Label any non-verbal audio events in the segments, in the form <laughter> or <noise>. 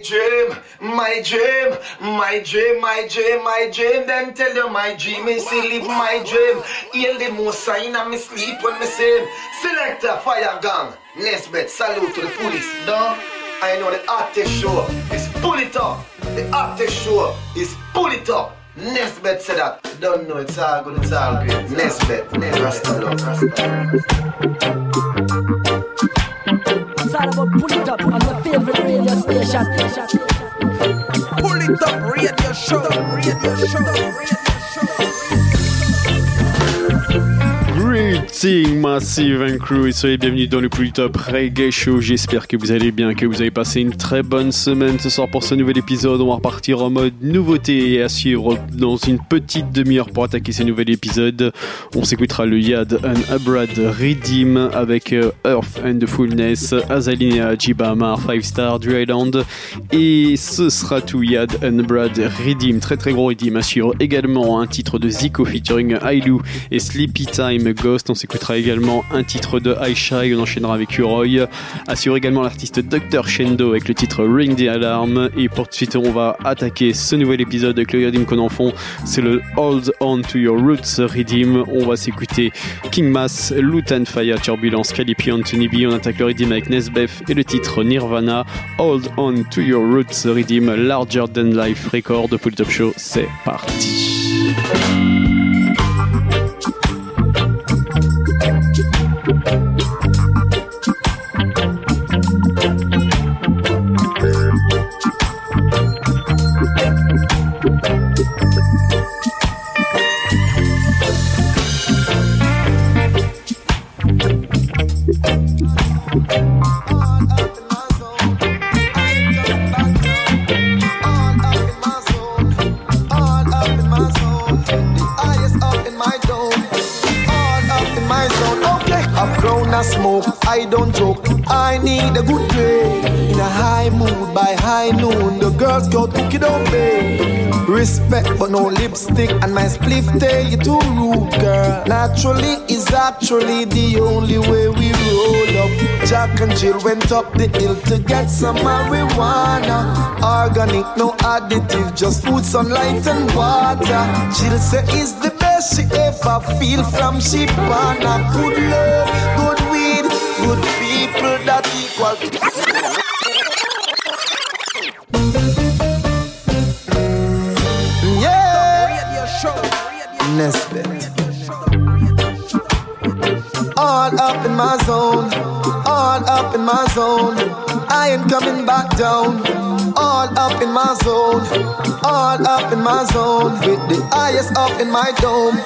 My dream, my dream, my dream, my dream, my dream. Then tell you my dream is to live my dream. Heal the most of me sleep when me say Selector, fire gang. Nesbeth, salute to the police. No, I know the artist show is pull it up. The artist show is pull it up. Nesbeth said that. Don't know it's all good, it's all great. Nesbeth, Nesbeth. Rasta love, Rasta. All about pull it up on your favorite radio station. Pull it up radio show, radio show, radio show. Greeting Massive and Crew et soyez bienvenus dans le plus top reggae show. J'espère que vous allez bien, que vous avez passé une très bonne semaine ce soir pour ce nouvel épisode. On va repartir en mode nouveauté et à suivre dans une petite demi-heure pour attaquer ce nouvel épisode. On s'écoutera le Yad and Abrad Redeem avec euh, Earth and the Fullness, Azalinea, Jibama, 5 Star, Dryland et ce sera tout Yad and Brad Redeem. Très très gros Redeem assure également un titre de Zico featuring Ailu et Sleepy Time Ghost. On s'écoutera également un titre de Aisha et on enchaînera avec Uroy. Assure également l'artiste Dr. Shendo avec le titre Ring the Alarm. Et pour tout de suite, on va attaquer ce nouvel épisode avec le Redeem qu'on en. C'est le Hold On to Your Roots Redeem. On va s'écouter King Mass, Loot and Fire, Turbulence, Calipi, Anthony. On attaque le Redeem avec Nesbeth et le titre Nirvana. Hold On to Your Roots Redeem, Larger Than Life Record. Pour le Top Show, c'est parti. Smoke, I don't joke. I need a good day. In a high mood by high noon, the girls go cookie don't pay. Eh. Respect but no lipstick, and my spliff tell you too rude, girl. Naturally is actually the only way we roll up. Jack and Jill went up the hill to get some marijuana. Organic, no additive, just food, sunlight, and water. Jill say is the best she ever feel from she born good love, that equal. Yeah, Nesbeth. All up in my zone, all up in my zone. I ain't coming back down. All up in my zone, all up in my zone. With the highest up in my dome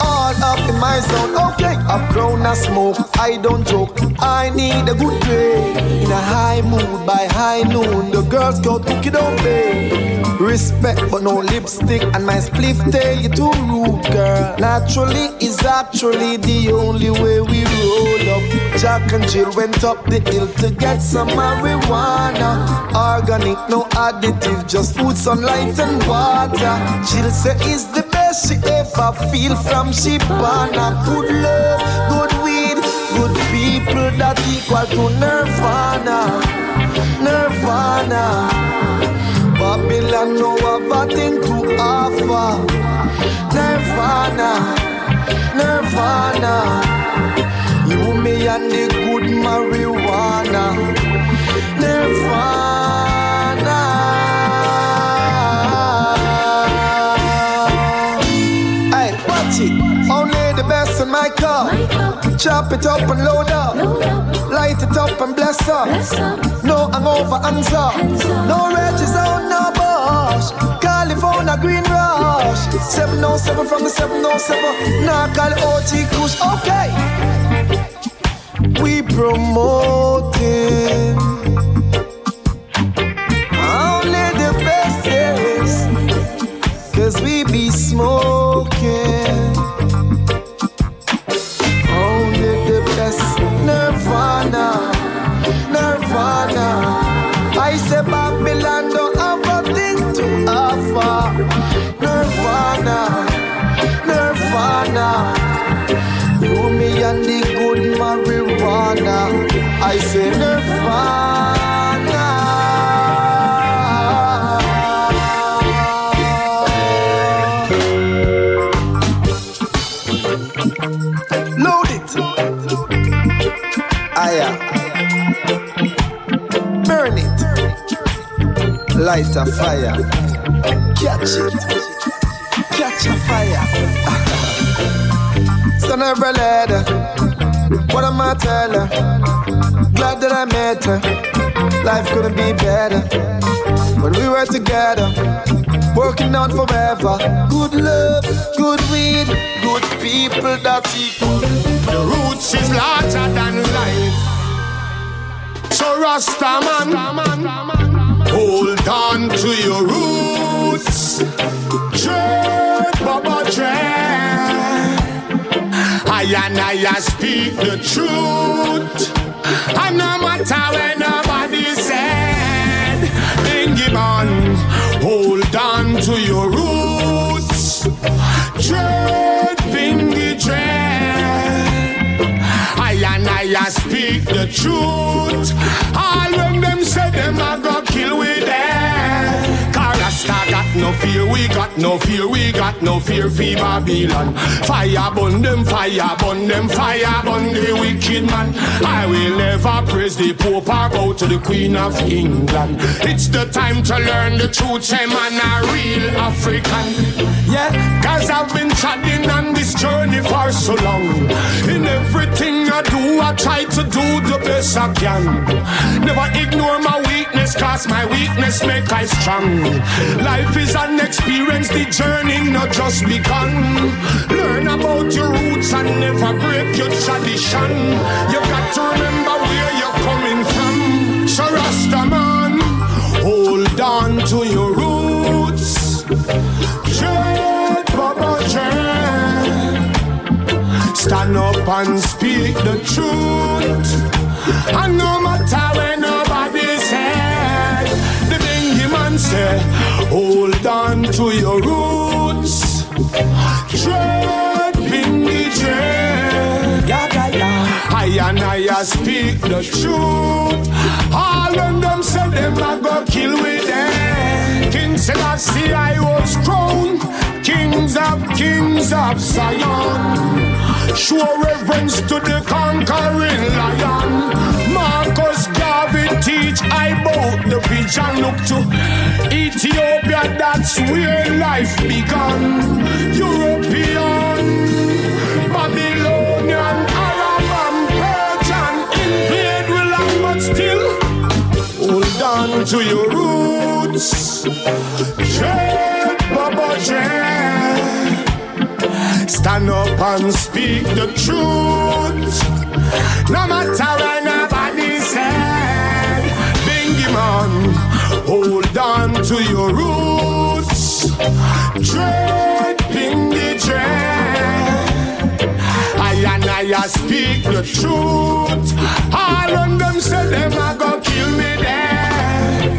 all up in my zone. Okay, I've grown a smoke. I don't joke. I need a good day. In a high mood by high noon, the girls go cookie don't pay. Respect but no lipstick, and my spliff tell you too rude, girl. Naturally is actually the only way we roll up. Jack and Jill went up the hill to get some marijuana. Organic, no additive, just food, sunlight, and water. Jill say is the best she ever feel from born good love, good weed, good people that equal to Nirvana, Nirvana. Babylon no have a thing to offer. Nirvana, Nirvana. You, me, and the good marijuana. Chop it up and load up. Light it up and bless up. No hangover, hands up. No edges on no bush. California green rush. 707 from the 707. Now call OG Kush. Okay. We promoting only the best, yes. Cause we be smoking. I say Nirvana. Load it. Aya. Burn it. Light a fire. Catch it catch a fire. <laughs> Son of a leather, what am I telling? That I met her. Life couldn't be better. When we were together, working on forever. Good love, good weed, good people that's equal. The roots is larger than life. So Rasta man, hold on to your roots. Dread, Baba Dread. I and I speak the truth. And no matter when nobody said, man, hold on to your roots. Dread, Bingy Dread. I and I speak the truth. All when them say them a go no fear, we got no fear, we got no fear for Babylon. Fire burn them, fire burn them, fire burn the wicked man. I will never praise the Pope or bow to the Queen of England. It's the time to learn the truth, say man a real African. Yeah, cause I've been trotting on this journey for so long. In everything I do, I try to do the best I can. Never ignore my weakness, cause my weakness make I strong. Life is an experience, the journey not just begun. Learn about your roots and never break your tradition. You got to remember where you're coming from. So Rasta man, hold on to your roots. Stand up and speak the truth. And no matter when nobody said, the dingy man said, hold on to your roots. Dread, bingy dread. I and I speak the truth. All of them said them I go kill with them. King Selassie I was crowned. Kings of kings of Zion. Show reverence to the conquering lion. Marcus Garvey teach I bout the vision. Look to Ethiopia, that's where life began. European, Babylonian, Arab and Persian invade we land, but still hold on to your roots. Dread, Baba Dread. Stand up and speak the truth. No matter what nobody said. Bingy man, hold on to your roots. Dread, Bingy dread. I and I speak the truth. All of them say them a go kill me there.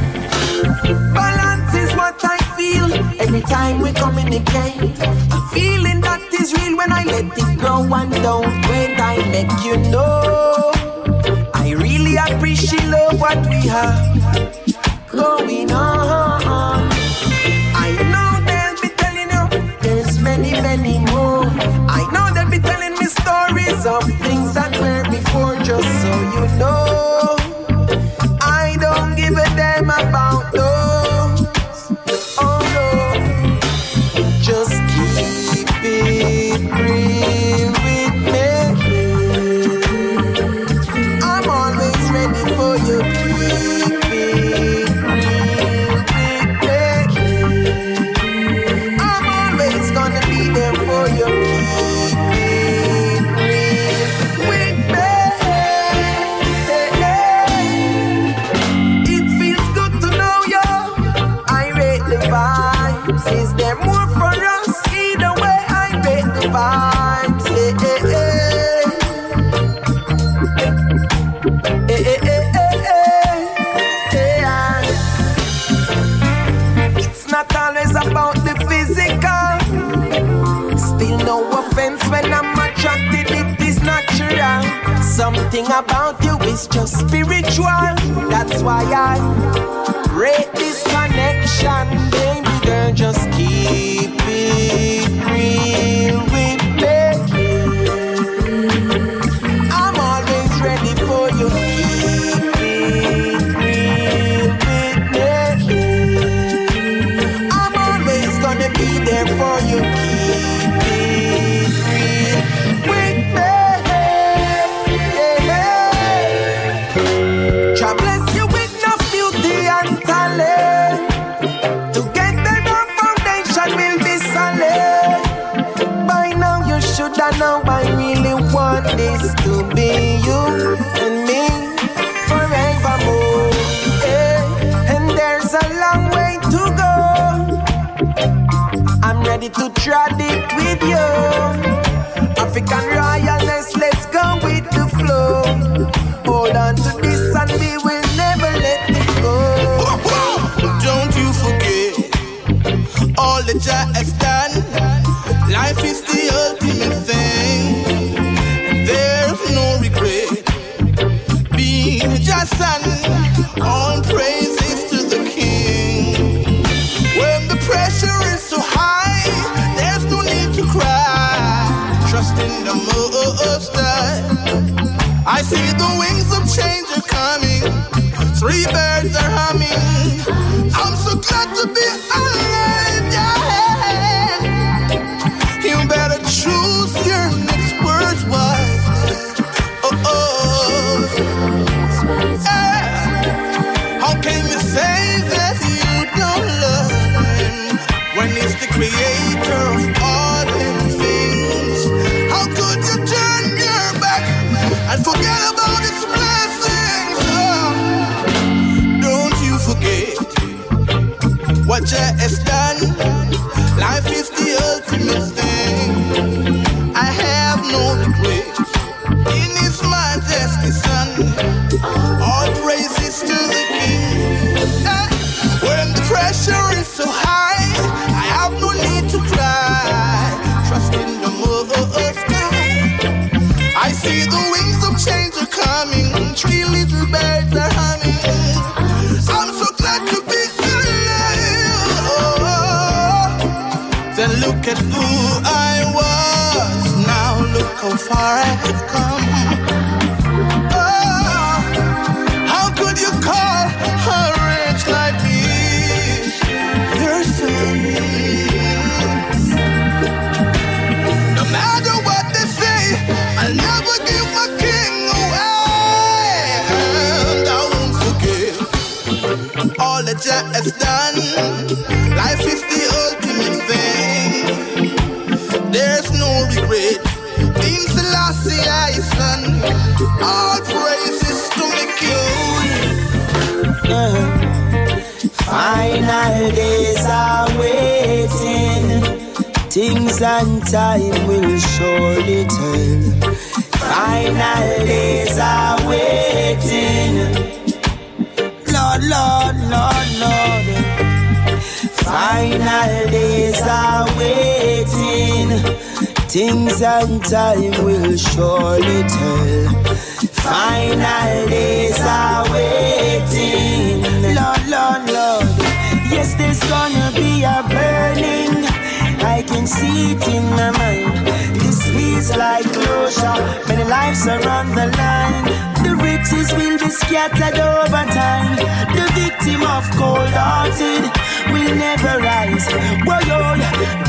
Balance is what I feel every time we communicate. A feeling that is real when I let it grow and don't when I make you know. I really appreciate love what we have going on. I know they'll be telling you there's many, many more. I know they'll be telling me stories of things Something about you is just spiritual. That's why I rate this connection, baby girl. Just keep ready to trod it with you. African royalness, let's go with the flow. Hold on to this and we will never let it go. Don't you forget all that Jah Most High. I see the wings of change are coming. Three birds are humming. I'm so glad to be alive. Yeah. Jah has done. Life is the ultimate thing. I have no regrets at who I was. Now look how far I have come. Oh, how could you call a wretch like me your son? No matter what they say, I'll never give my king away. And I won't forget all that Jah has done. All praises to. Final days are waiting. Things and time will surely tell. Final days are waiting. Lord, Lord, Lord, Lord. Final days are waiting. Things and time will surely tell. Final days are waiting. Lord, Lord, Lord. Yes, there's gonna be a burning. I can see it in my mind. This feels like closure. Many lives are on the line. Riches will be scattered over time. The victim of cold hearted will never rise. Whoa, yo,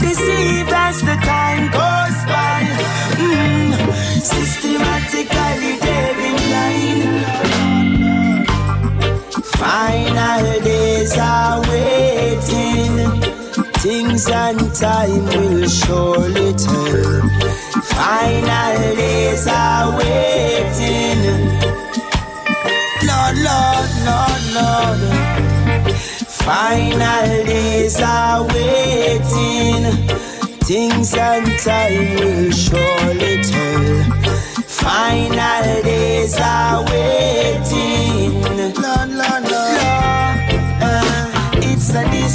deceived as the time goes by. Mm, systematically in line. Final days are waiting. Things and time will surely tell. Final days are waiting. Lord, Lord, Lord. Final days are waiting. Things and time will surely tell. Final days are waiting.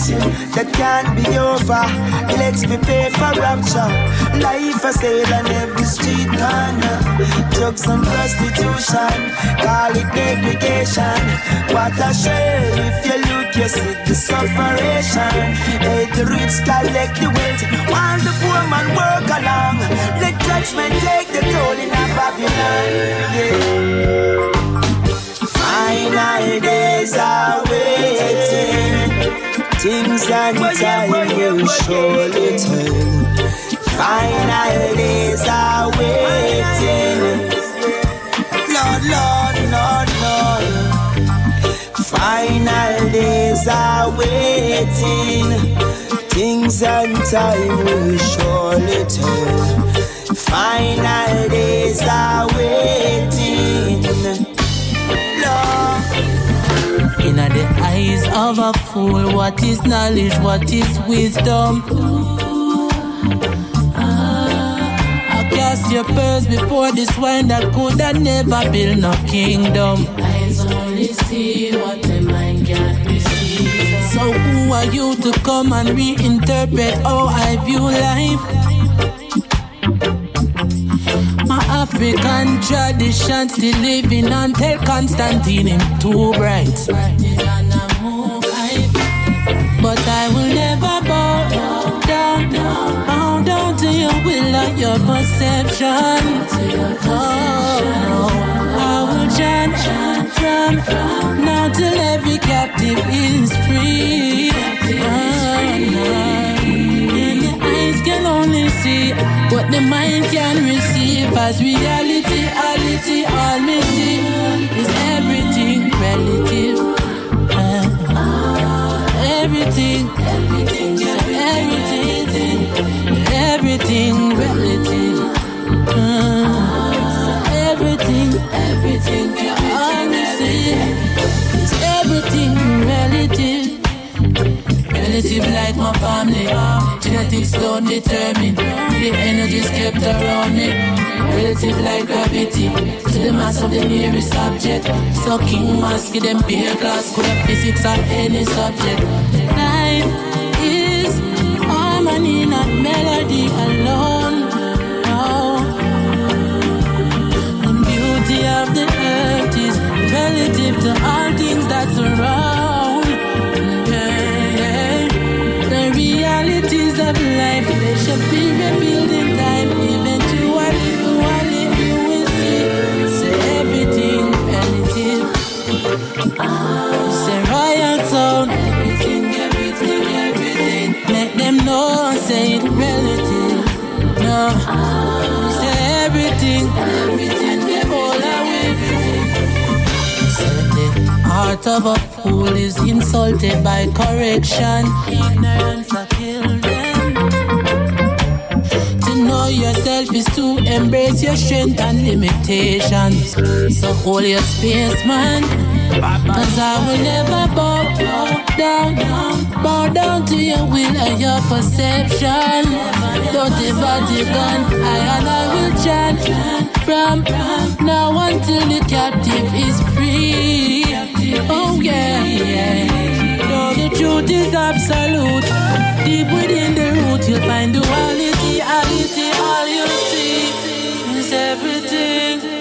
Mission that can't be over. Let's prepare for rapture. Life a sale on every street corner. Drugs and prostitution, call it degradation. What a shame if you look, you see the sufferation. Hey, the rich collect the wealth, while the poor man work along. Let judgment take the toll in Babylon. Yeah. Final days waiting. Things and time will surely tell. Final days are waiting. Lord, Lord, Lord, Lord. Final days are waiting. Things and time will surely tell. Final days are waiting. In the eyes of a fool, what is knowledge? What is wisdom? Ah, I cast your pearls before this wine that could have never build no kingdom. Eyes only see what the mind can't receive. So who are you to come and reinterpret how I view life? African tradition still living until Constantine him too bright. But I will never bow down, bow down to your will or your perception. Oh, no. I will chant from now till every captive is free. Oh, no. See what the mind can receive as reality, reality. All me see is everything relative. Uh, everything, everything, everything, everything relative. Uh, everything, everything. All me see is everything relative. Relative like my family. Genetics don't determine the energies kept around me. Relative like gravity to the mass of the nearest object. Sucking mask, give them beer glass, could have physics or any subject. Life is harmony, not melody alone. The beauty of the earth is relative to all things that surround. Realities of life, they should be revealed in time. Eventually, eventually you will see. Say everything relative. Say royal sound. Everything, everything, everything. Make them know, say it relative. No. Say everything, everything. Heart of a fool is insulted by correction. Ignorance will kill them. To know yourself is to embrace your strength and limitations. So hold your space, man. Cause I will never bow, bow down, bow down to your will and your perception. Don't ever dig on, I and I will chant from now until the captive is free. Oh yeah, yeah. No, the truth is absolute. Deep within the root, you'll find duality, reality. All you see is everything.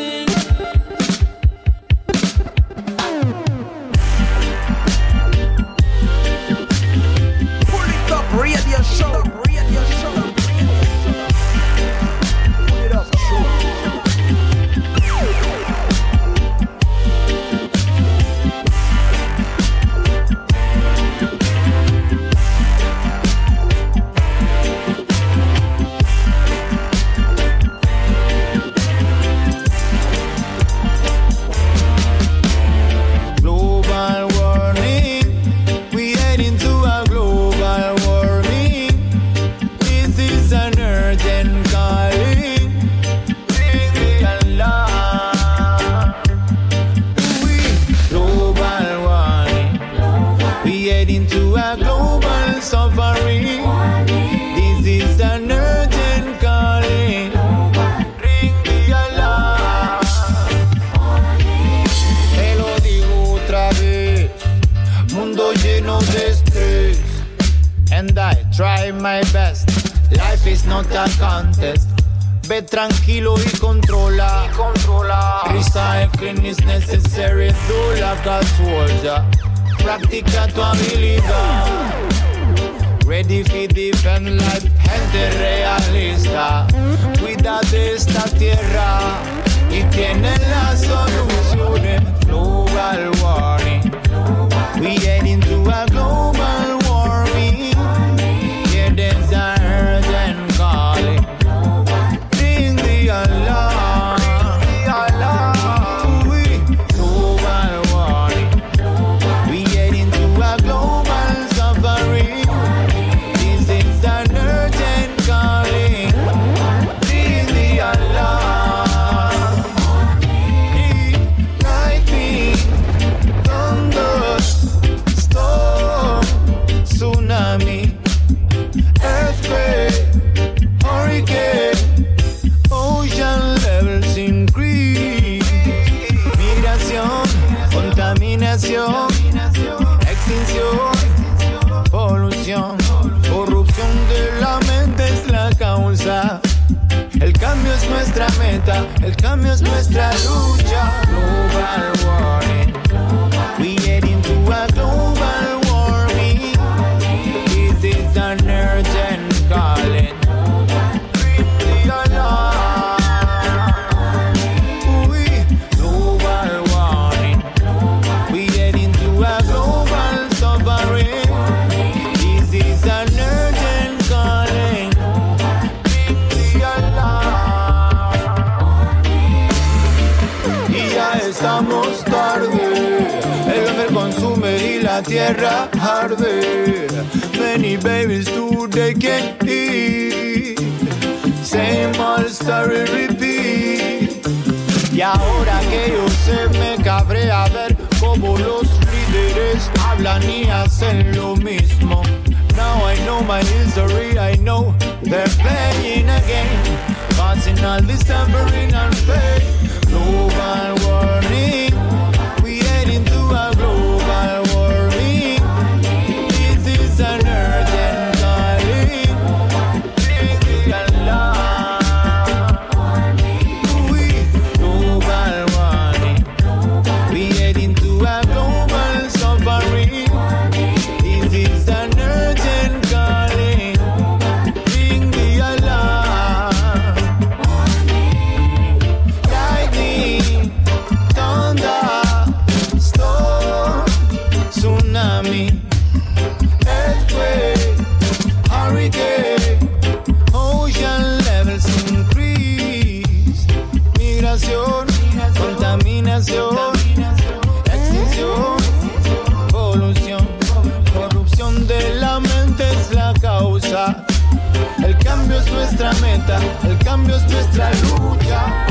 Cambio es nuestra lucha.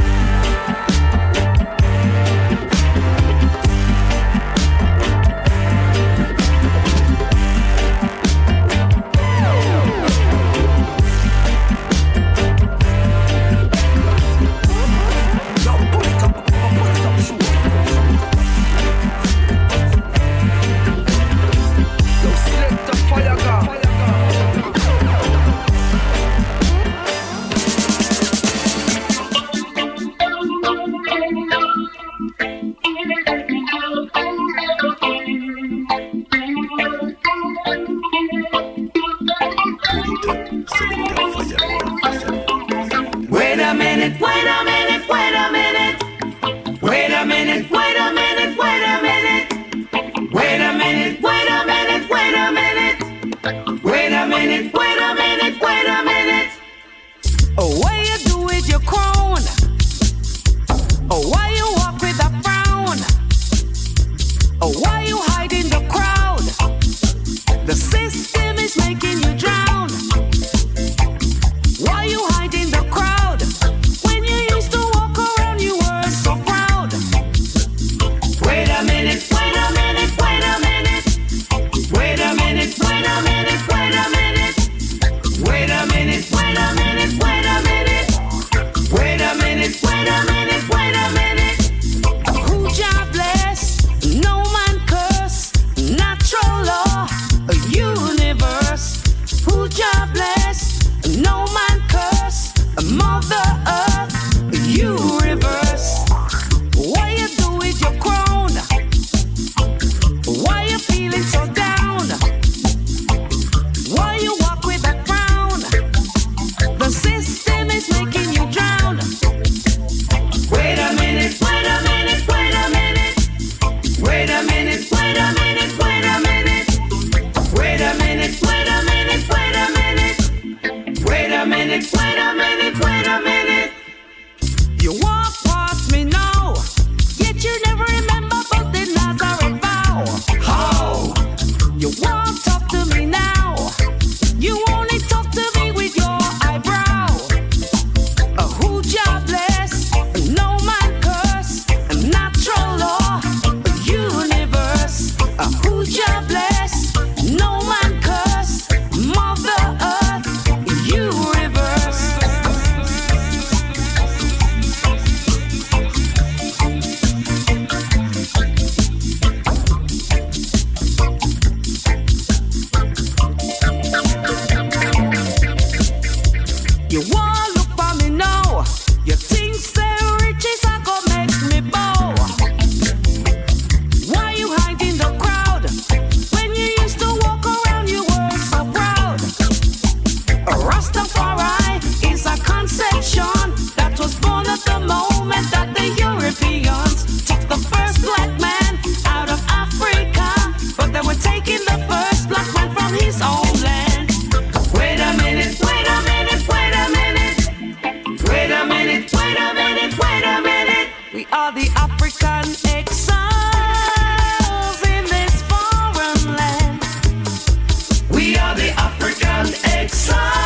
Exiles.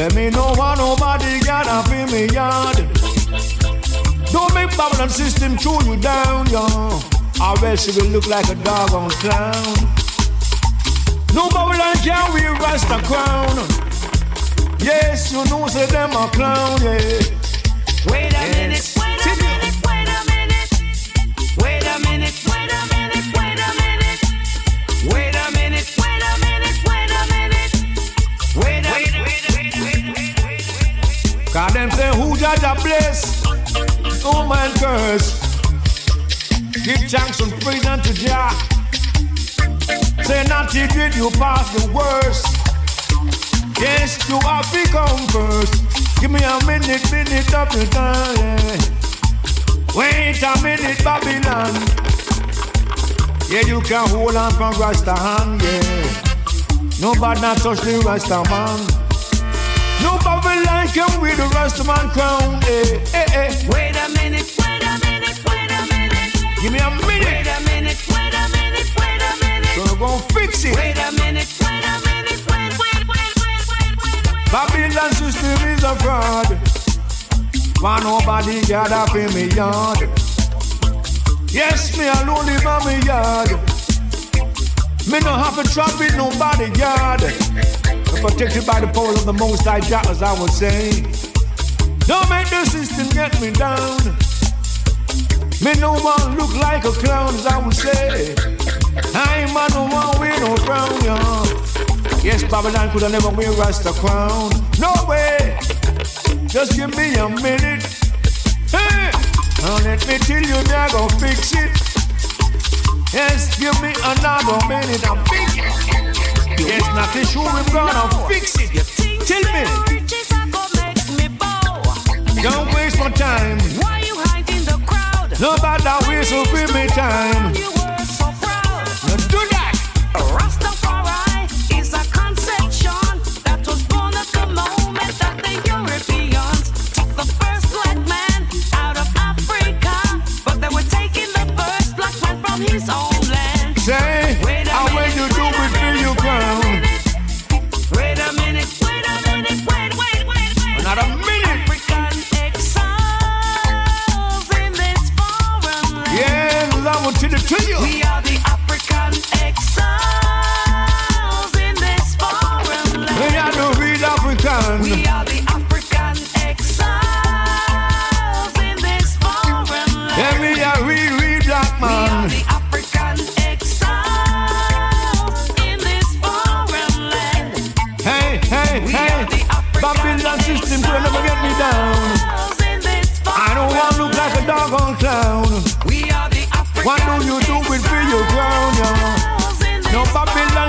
Say me no want nobody got up in me yard. Don't make Babylon system chew you down, yo. Or else you will look like a dog on clown. No Babylon can wear Rasta crown. Yes, you know say them a clown, yeah. Who a bless, no man curse. Give thanks and praise unto Jah. Say not you did you pass the worst. Yes, you have to come first. Give me a minute, minute of the time. Wait a minute, Babylon. Yeah, you can hold on from Rasta hand, yeah. Nobody not touch the Rasta man. No Babylon can wear the Rasta man crown, eh, eh, eh. Wait a minute, wait a minute, wait a minute. Give me a minute. Wait a minute, wait a minute, wait a minute. So we're gonna fix it. Wait a minute, wait a minute, wait, wait, wait, wait, wait, wait, wait. Babylon system is a fraud. Why nobody gather for me yard? Yes, me alone live on me yard. Me no have to trap in nobody yard. Protected by the power of the Most High Jah, as I was saying. Don't make the system get me down. Me no one look like a clown, as I would say. I ain't man no one with no crown. Yes, Babylon could have never wear Rasta crown. No way. Just give me a minute. Hey, now let me tell you, me I go fix it. Yes, give me another minute. I'm fix it. Yes, not too sure we're gonna fix it. Tell me. Don't waste my time. Why you hiding the crowd? Nobody whistle for me time. You were so proud. Now do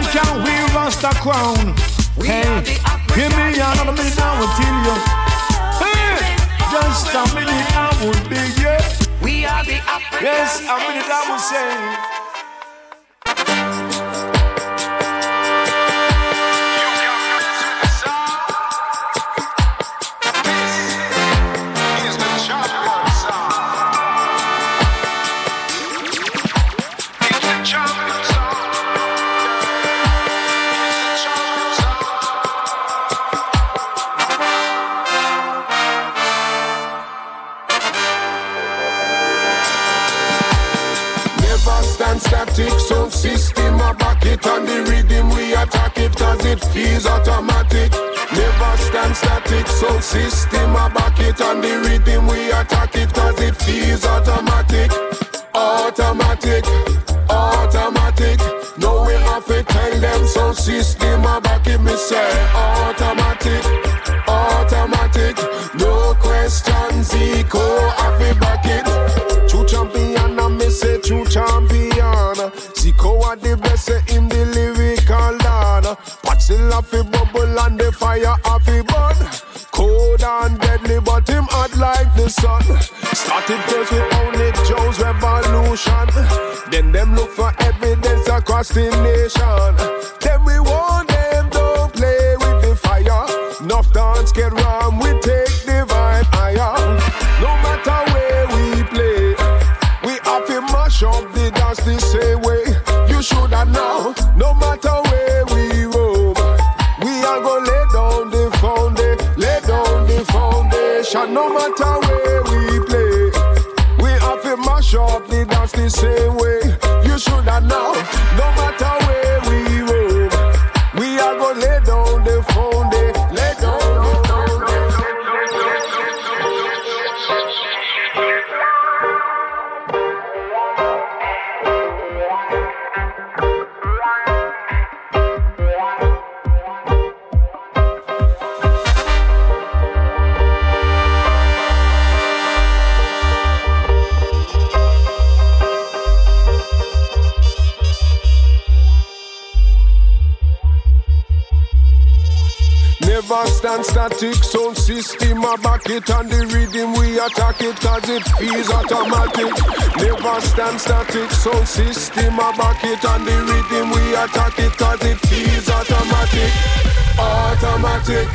Babylon can wear Rasta crown. Hey, give me another minute now until you. Hey, just a minute I would be, yeah. We are the African Yes, a minute I would say. System a back it and the rhythm we attack it cause it feels automatic. Never stand static, sound system a back it and the rhythm we attack it cause it feels automatic. Automatic,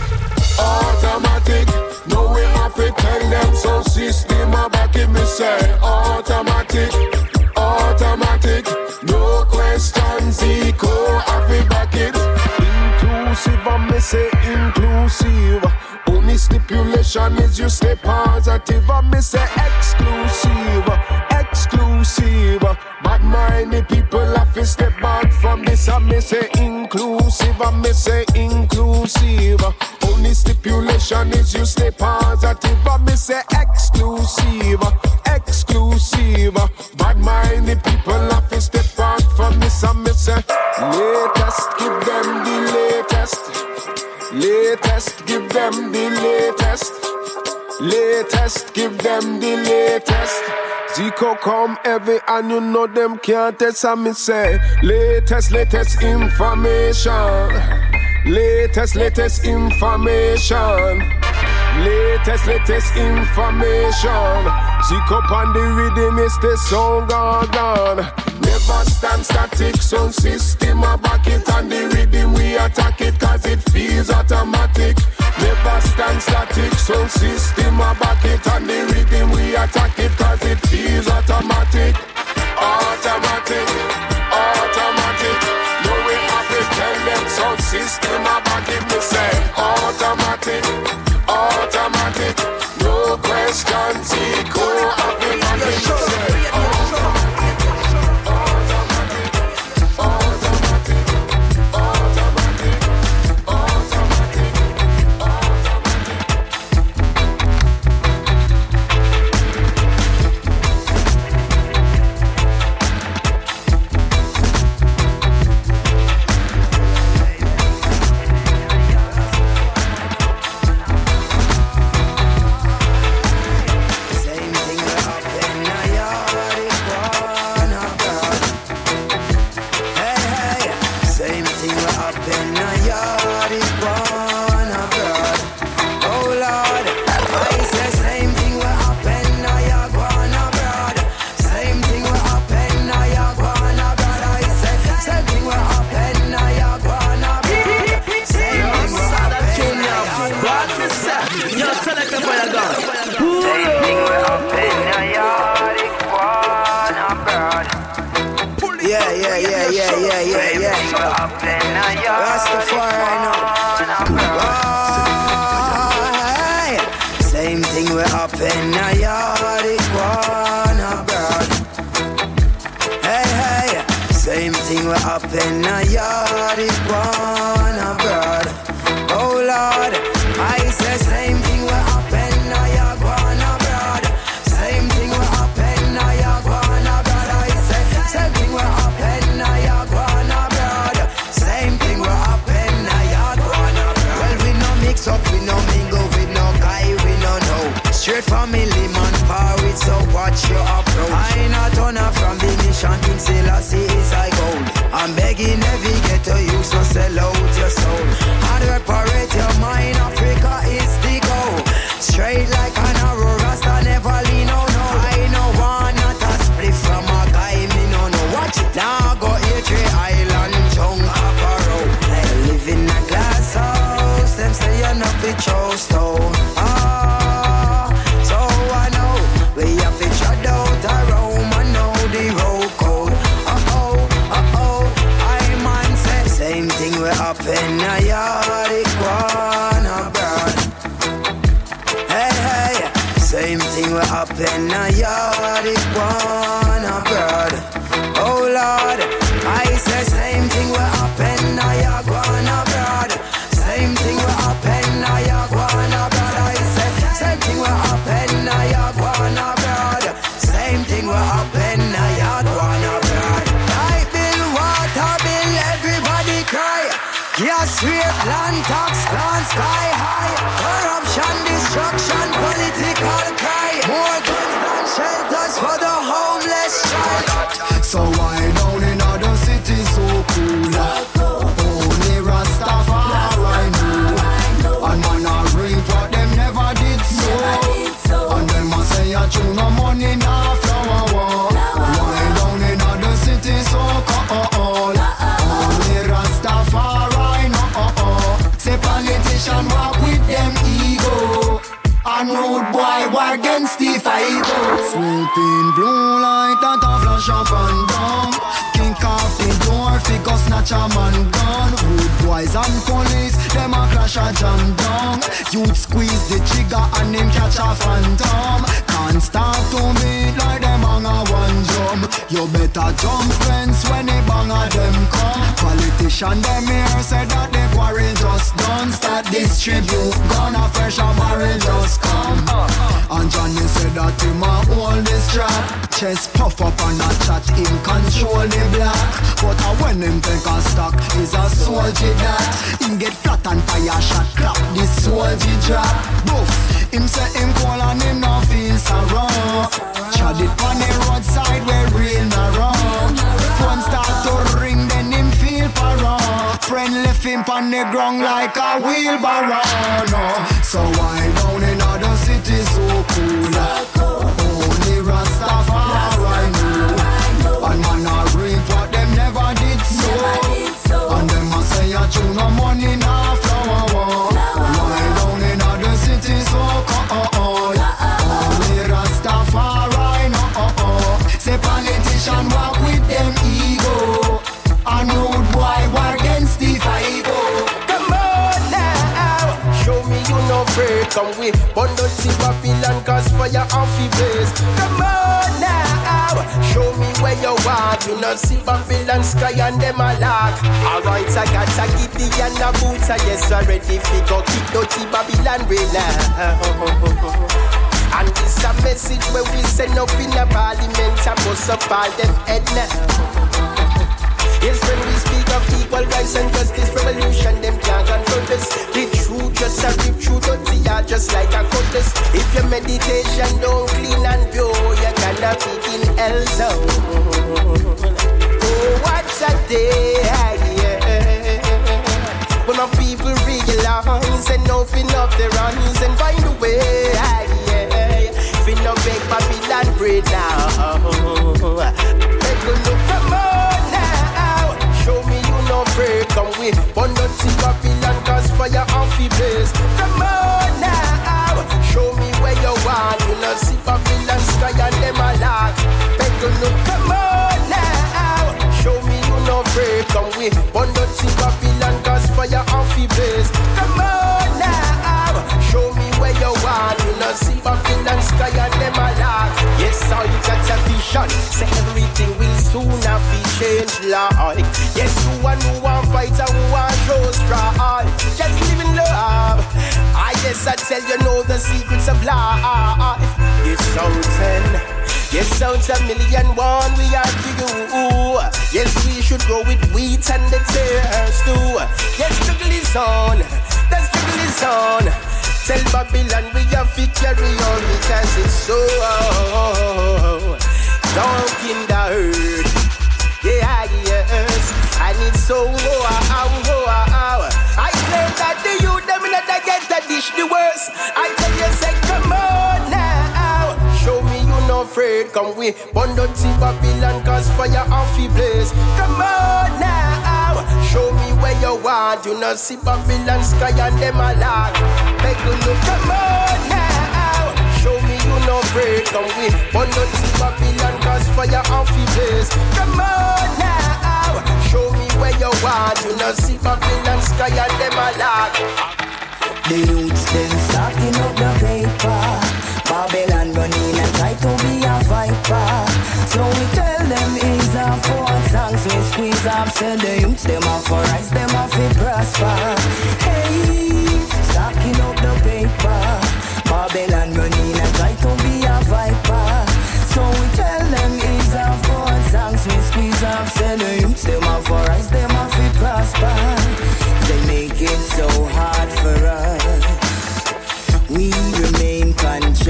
automatic. No we have to tell them sound system a back it me say automatic, automatic. No questions, eco, have to back it inclusive, I me say inclusive. Stipulation is you stay positive, I me say exclusive, exclusive. Bad minded people have to step back from this, I me say inclusive, I me say inclusive. Only stipulation is you stay positive, I me say exclusive, them the latest. Zico come every and you know them can't test and me say latest, latest information. Latest, latest information. Latest, latest information. Zico on the rhythm is the song gone gone. Never stand static, sound system a back it and the rhythm we attack it cause it feels automatic. Never stand static, sound system a back it and the rhythm we attack it cause it feels automatic. Automatic, automatic. No we have to tell them sound system a back it me say automatic, automatic. No questions, equal, have to back against the fight. Swooping blue light and a flash up and down. Kink off the door, figure snatch a man gun. Rude boys and police, them a crash a jam down. Youth squeeze the trigger and them catch a phantom. Can't start to meet like them hang a one drum. You better jump fence when the bang a them come. Politician them here say that the quarrel just done. Start distribute gun a fresh a barrel just come. And Johnny said that him a hold this strap. Chest puff up and a chat him control the black. But uh, when him take a stock, is a soldier that him get flat and fire shot clap. This soldier drop. Boof. Him say him cold and him no feel so wrong. Chad it on the roadside where real narrow. Phone start to ring, Friend left him on the ground like a wheelbarrow. No. So why down in other cities so cool? Only Rastafari know. And man a reap what them never did so. And them a say a chew no money na Come we burn down see Babylon cause fire off the blaze. Come on now, show me where you want. You know see Babylon sky and them a lock. Alright, I got a giddy and a boots. I yes already figure keep dirty Babylon now. And this a message where we send up in a parliament and bust up all them head now. Yes, when we speak of equal rights and justice, revolution, them can't confront us. The truth just a rip through dirty heart just like a cutlass. If your meditation don't clean and pure, you're gonna be in hell zone. Oh, what a day, yeah. When my people realize and open up their eyes and find a way, yeah. Fin no beg Babylon bread now. Make a look, come on Come with burn down see Babylon cause fire off the blaze. Come on now. Show me where you want. You know see Babylon sky and them a. Make a look, come on now. Show me you no afraid. Come with burn down see Babylon cause fire off the blaze. Come on now. Show me where you want. You know see Babylon sky and them a lock. Yes, all you got a vision. Say everything will soon have to change like. Yes, you want who tell you know the secrets of life. Yes, something. Yes, sounds a million one we are to you. Yes, we should go with wheat and the tears too. Yes, struggle is on. The struggle is on. Tell Babylon we have to carry on because it's so dark in the earth. Yeah, yes, and it's so oh oh oh, oh, oh, oh, oh. I claim that the youth them the get the dish the worst. I tell you, say come on now, show me you no afraid. Come we burn down see Babylon cause fire off the blaze. Come on now, show me where you want. You know see Babylon sky and them a lot. Make you look, come on now. No afraid. Come we burn down see Babylon cause fire the blaze. Come on now, show me where you want. You know see Babylon sky and them a lot. The youths them stacking up the paper. Babylon running and try to be a viper. So we tell them ease off for songs we squeeze off. Sell the youths them off for rise, them off it prosper. Hey, stocking up the paper. Babylon running and try to be a viper. So we tell them off for songs we squeeze the youths them for rise, them prosper. They make it so hard for us. We remain conscious.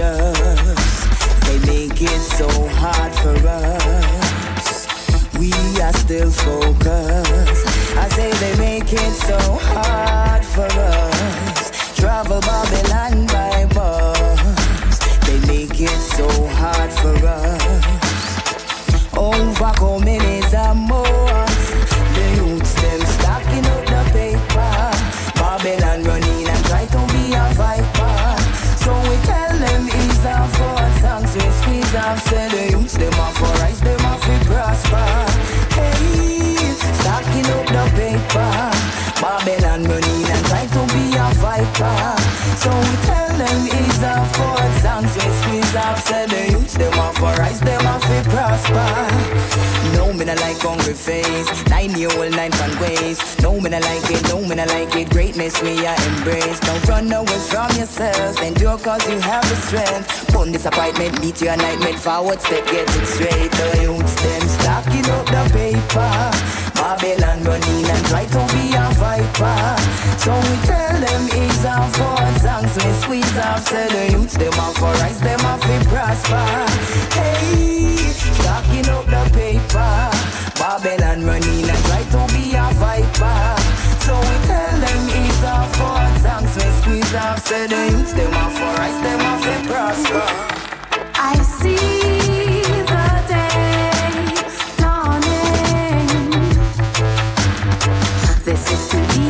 They make it so hard for us. We are still focused. I say they make it so hard for us. Travel Babylon Overcoming is a must. The youths them stacking up the paper. Babylon running and try to be a viper. So we tell them ease off for songs we squeeze off. Say the youths them for them we prosper. Hey, stacking up the paper. Babylon running and try to be a viper. So we tell them ease off for songs we squeeze off. Say the youths them for them we prosper. Me not like hungry face. Nine year old, nine fun ways. No, me not like it. No, me not like it. Greatness we are embrace. Don't run away from yourself. Endure cause you have the strength. Bun disappointment, meet your nightmare. Forward step, get it straight. The youths, them stacking up the paper. Babylon running and try to be a viper. So we tell them ease off for songs. We squeeze off. Say the youths, them off for rise. Them off we prosper. Hey, stacking up the paper. Babylon running and try to be a viper. So we tell them it's off for songs. We squeeze off. Say the youths, them off for rise. Them off we prosper. I see the day dawning. This is to be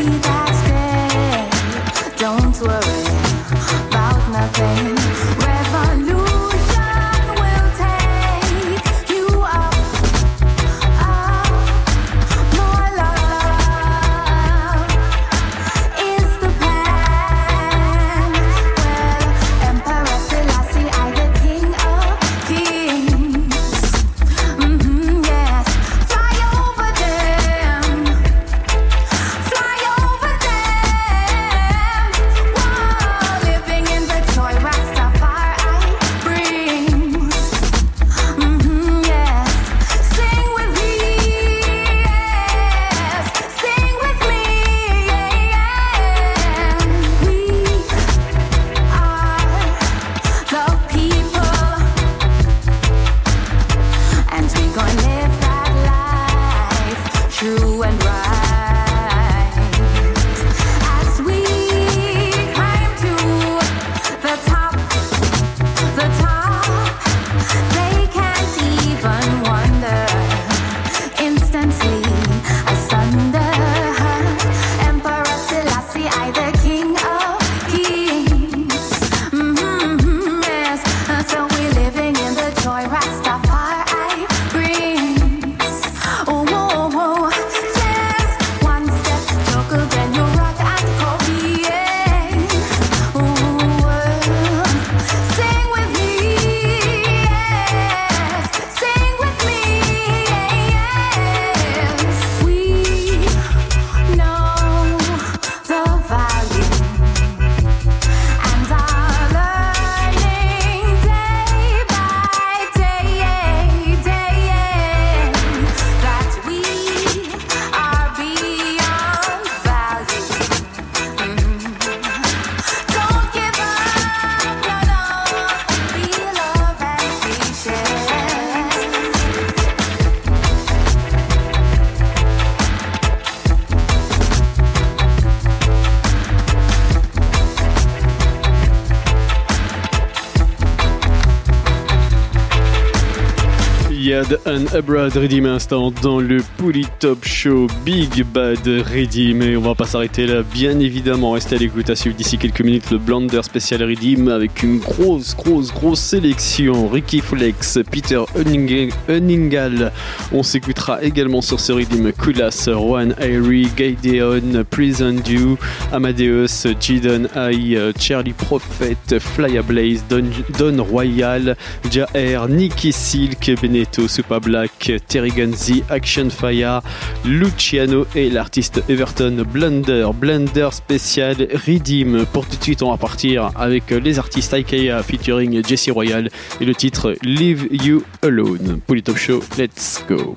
Yad Redim à l'instant dans le Pouli Top Show. Big Bad Redim et on va pas s'arrêter là bien évidemment. Restez à l'écoute à suivre d'ici quelques minutes le Blender spécial Redim avec une grosse grosse grosse sélection. Ricky Flex, Peter Hunning- Hunningal. On s'écoutera également sur ce Redim Kulas, Juan Airy, Gideon, Prison Dew, Amadeus, Jidon High, Charlie Prophet, Fly Blaze, Don, Don Royal, Jair, Nicky Silk, Benetos, Tiesto, Super Black, Terry Gunzi, Action Fire, Luciano et l'artiste Everton Blunder, Blender spécial Redeem. Pour tout de suite, on va partir avec les artistes IKEA featuring Jesse Royal et le titre Leave You Alone. Polytop Show, let's go.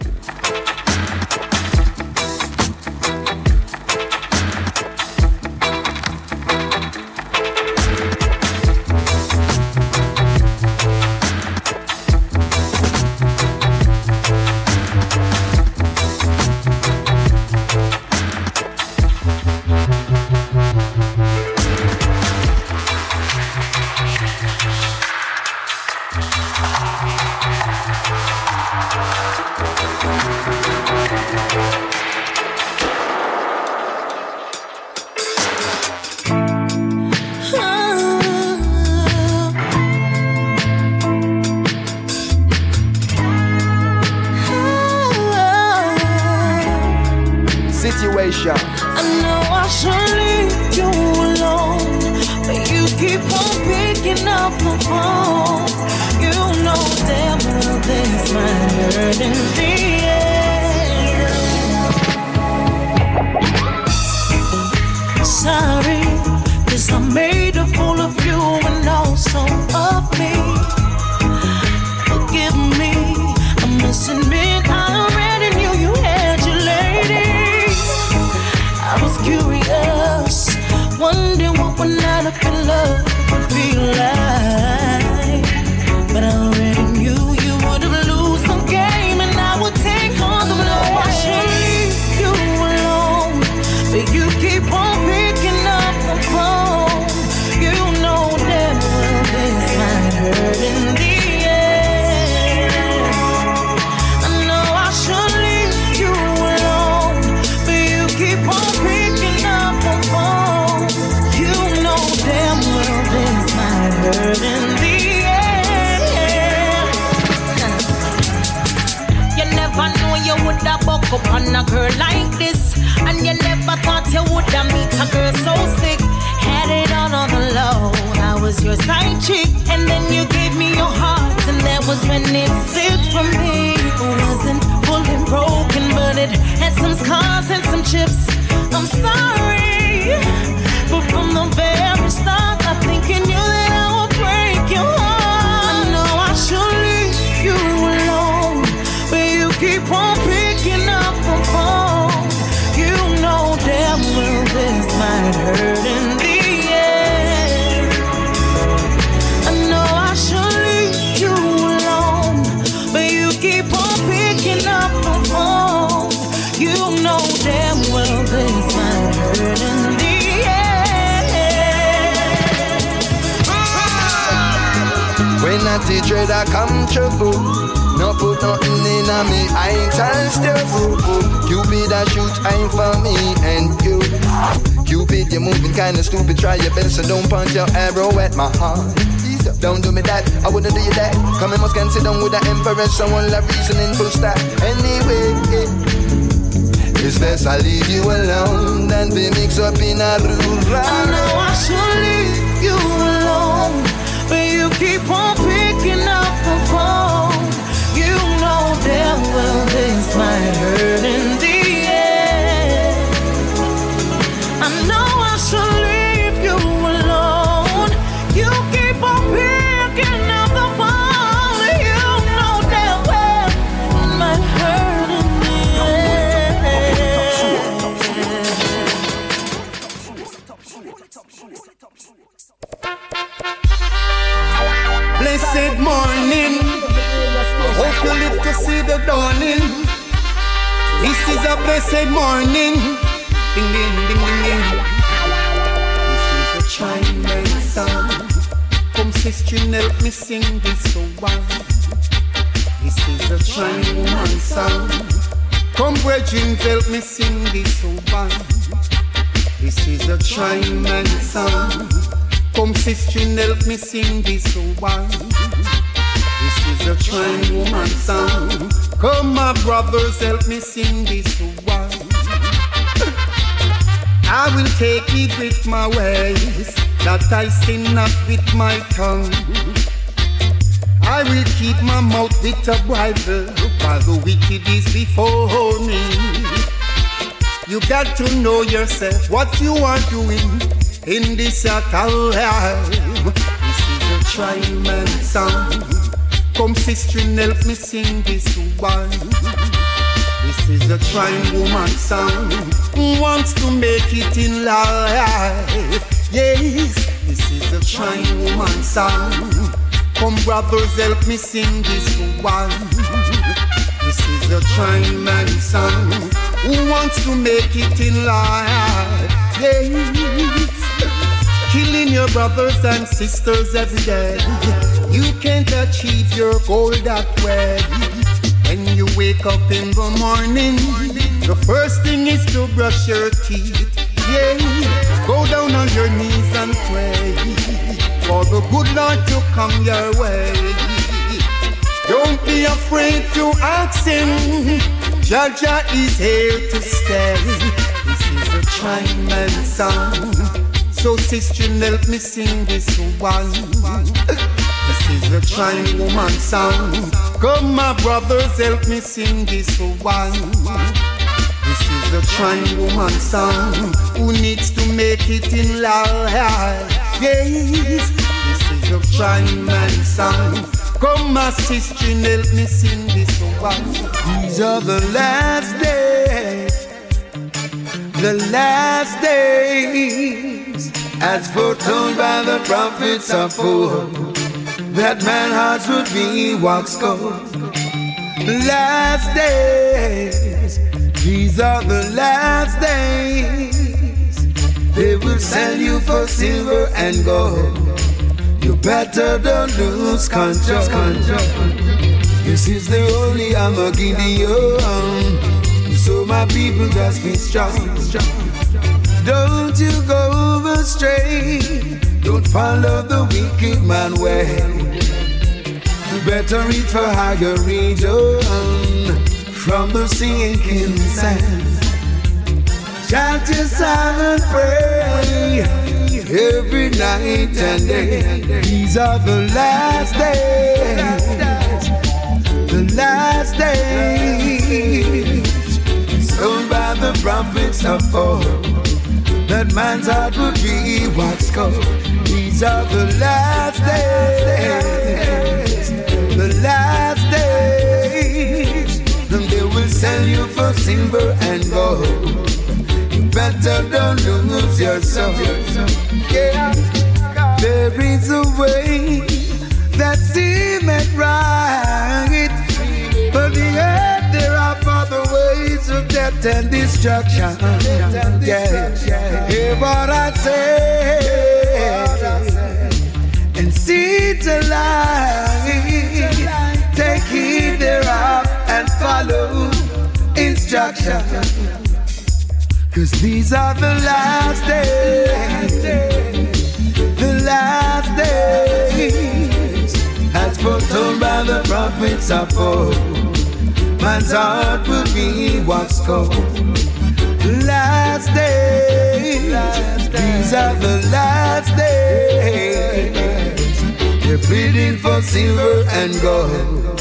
Girl like this, and you never thought you would have meet a girl so sick. Had it all on the low. I was your side chick, and then you gave me your heart, and that was when it slipped from me. It wasn't full and broken, but it had some scars and some chips. I'm sorry, but from the very dread I come true. No put nothing in me, I ain't trying still. be I shoot aim for me and you. Cupid, you're moving kinda stupid. Try your best so don't punch your arrow at my heart. Don't do me that, I wouldn't do you that. Come and must can sit down with the empress, someone love reasoning full stop. Anyway, it's best I leave you alone than be mixed up in a rural. I know I should leave you alone, but you keep on picking up the phone. You know damn well this might hurt in to see the dawning. This is a blessed morning. Ding ding ding ding ding. This is a Chinese song. Come sister, help me sing this one. This is a Chinese song. Come brethren, help me sing this one. This is a Chinese song. Come sister, help me sing this one. Is a Chinese woman song. Come my brothers, help me sing this one. I will take it with my ways, that I sing not with my tongue. I will keep my mouth with a bridle while the wicked is before me. You got to know yourself what you are doing in this time. This is a trying man song. Come, sister, and help me sing this one. This is a trying woman song. Who wants to make it in life? Yes, this is a trying woman song. Come, brothers, help me sing this one. This is a trying man song. Who wants to make it in life? Yes. Killing your brothers and sisters every day. You can't achieve your goal that way. When you wake up in the morning, the first thing is to brush your teeth. Yeah, go down on your knees and pray for the good Lord to come your way. Don't be afraid to ask Him. Jaja is here to stay. This is a trying man song. So sister, help me sing this one. This is a trying woman song. Come, my brothers, help me sing this one. This is a trying woman song who needs to make it in life. Yes, this is a trying man song. Come, my sister, help me sing this one. These are the last days, the last days, as foretold by the prophets of old that man hearts would be wax cold. Last days, these are the last days. They will sell you for silver and gold. You better don't lose control. This is the only Armageddon. So my people just be strong. Don't you go astray. Don't follow the wicked man way. Better reach for higher region from the sinking sand. Chant your and pray every night and day. These are the last days. The last days. Told by the prophets of old that man's heart would be what's cold. These are the last days, the last days. Then they will sell you for silver and gold. You better don't lose your soul. Yeah, there is a way that seemeth right, death and destruction. Yeah, hear what I say and see the light. Take heed thereof and follow instruction. Cause these are the last days, the last days, as foretold by the prophets of old man's heart will be what's cold. Last days, these are the last days. They're pleading for silver and gold.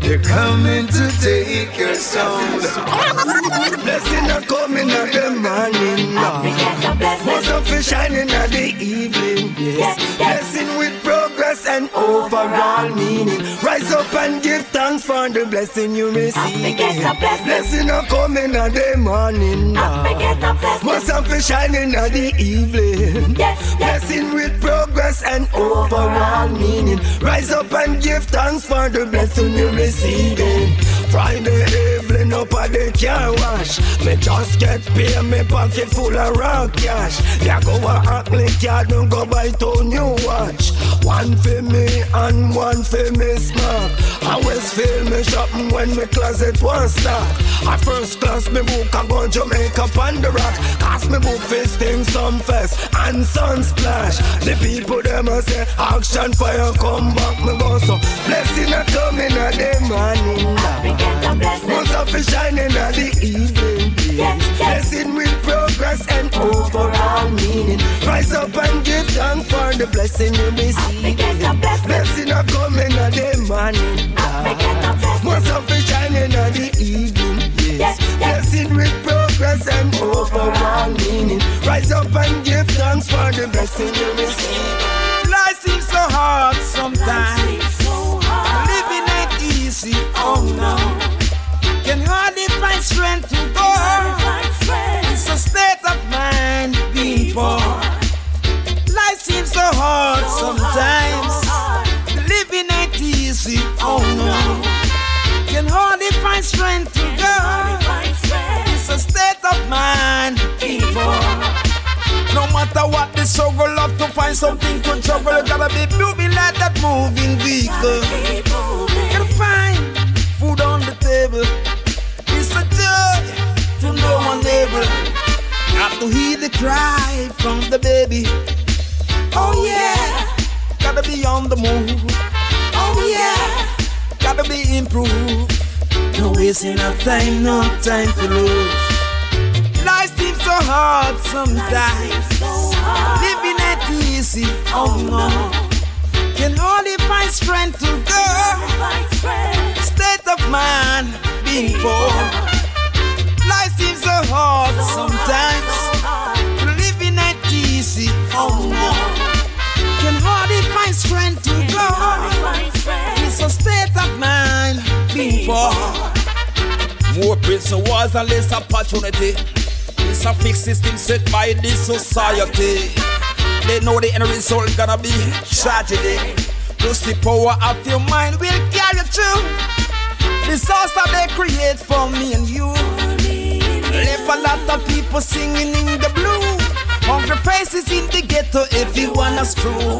They're coming to take your soul. Blessing are coming at the morning now. Most of it shining at the evening. Yes, blessing with progress and overall meaning. Rise up and give thanks for the blessing you receive. Blessing are coming at the morning now. Most of it shining at the evening. Blessing with progress and overall meaning. Rise up and give thanks for the blessing you receiving. Friday evening up at the car wash. Me just get paid, me pocket full of rock cash. Yeah, go a Ackley car, don't go buy two new watch. One for me and one for me smoke. I always feel me shopping when me closet was stock. At first class me book I go Jamaica on the rock. Cause me book fisting Sumfest and Sunsplash. The people them a say action fire come back me go so blessing a coming at the now. Of it shining at the evening. Blessing with progress and overall meaning. Rise up and give thanks for the blessing you receive. Blessing are coming at the morning. More sun be shining at the evening. Yes. Blessing with progress and overall meaning. Rise up and give thanks for the blessing you receive. Find something to. You gotta be moving like that moving vehicle. Gotta find food on the table. It's a joy to know one neighbor. Got to hear the cry from the baby. Oh yeah, gotta be on the move. Oh yeah, gotta be improved. No wasting of time, no time to lose. Life seems so hard sometimes. Living ain't easy, oh no. Can hardly find strength to go. State of mind, being poor. Life seems so hard sometimes. Living ain't easy, oh no. Can hardly find strength to go. It's a state of mind, being poor. More prison walls and less opportunity. It's a fixed system set by this society. They know the end result gonna be tragedy. Plus the power of your mind will carry you through. The disaster they create for me and you. Left a lot of people singing in the blue. Hungry faces in the ghetto you wanna screw.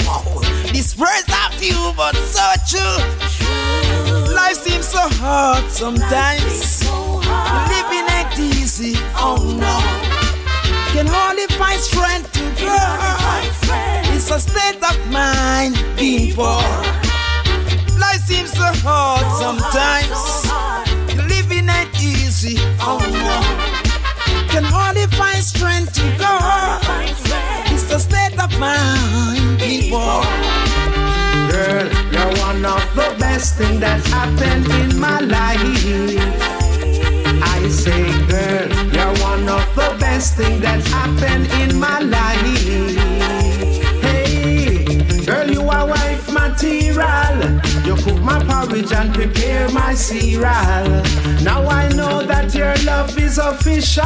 These words are few but so true. Life seems so hard sometimes. Living ain't easy, oh no. Can hardly find strength to go. It's a state of mind, being people. Life seems so hard sometimes. Living ain't easy, oh no. Can hardly find strength to go. It's the state of mind, people. Girl, you're one of the best things that happened in my life. Say, girl, you're one of the best things that happened in my life. Material. You cook my porridge and prepare my cereal. Now I know that your love is official.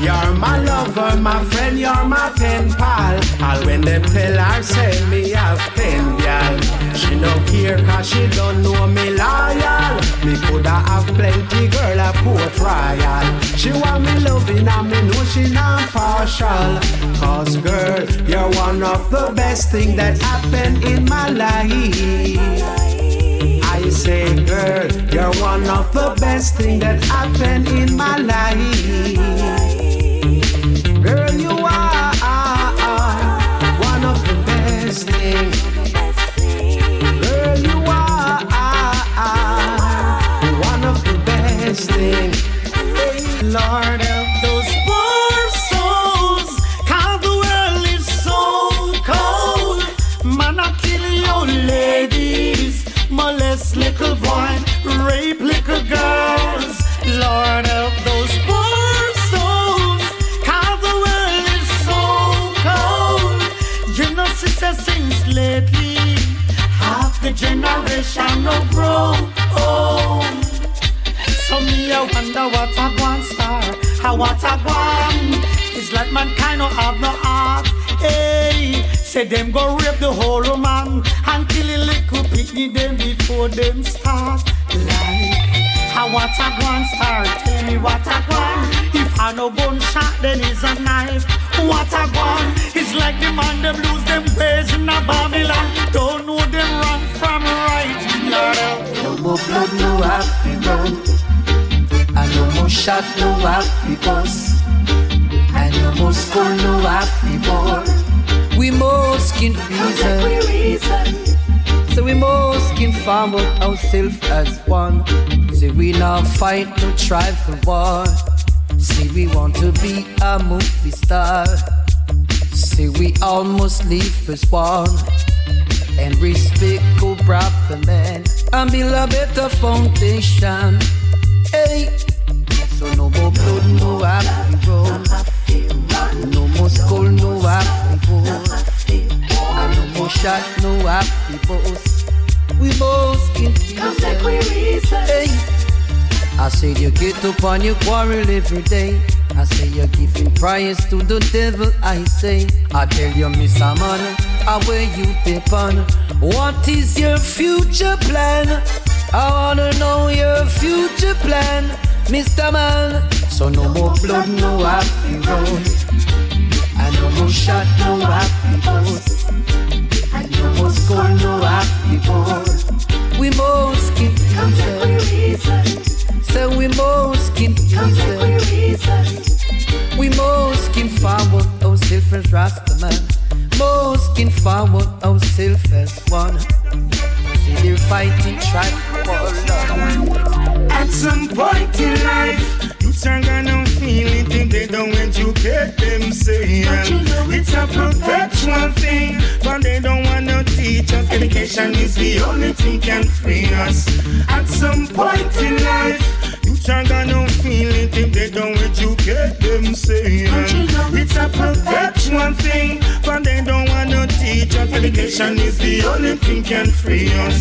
You're my lover, my friend, you're my pen pal. All when them tell her, send me have pen, gal. She no care cause she don't know me loyal. Me coulda have plenty girl a poor trial. She want me loving and me know she not partial. Cause girl, you're one of the best thing that happened in my life. I say, girl, you're one of the best thing that happened in my life. Girl, you are one of the best thing. Girl, you are one of the best thing. Lord, help those generation no grow old. So me, I wonder what want star, how what I want. It's like mankind no have no heart. Hey, say them go rape the whole man and kill a little picnic them before them start. How what I want star, tell me what I want. If I no gunshot, then it's a knife. What I want is like the man them lose them ways in a Babylon. Don't know them wrong from right. Lord. No more blood, no happy run. And no more shot, no happy bus. And no more school, no happy boy. We must skin reason. So we must skin farm out ourselves as one. Say we not fight try for war. Say we want to be a movie star. See, we almost leave as one and respect go oh, brother man and build a better foundation. Hey, so no more blood, no happy road. No more skull, no happy boat. And no more shot, no happy boss. We both can feel Hey, I said you get up on your quarrel every day. I say you're giving prayers to the devil. I say, I tell you, Mr. Man, I where you on. What is your future plan? I wanna know your future plan, Mr. Man. So no more blood, no happy road. And no more shot, no happy boat. More skull, no happy. We most keep reason. So we most keep reason. We most keep forward ourselves as Rastaman. Most keep forward ourselves as one. See they're fighting, try At some point in life, youths are gonna feel it if they don't educate themselves. It's a perpetual thing, but they don't wanna teach us. Education is the only thing can free us. At some point in life, youths are gonna feel it if they don't educate themselves. It's a perpetual thing, but they don't wanna teach us. Education is the only thing can free us.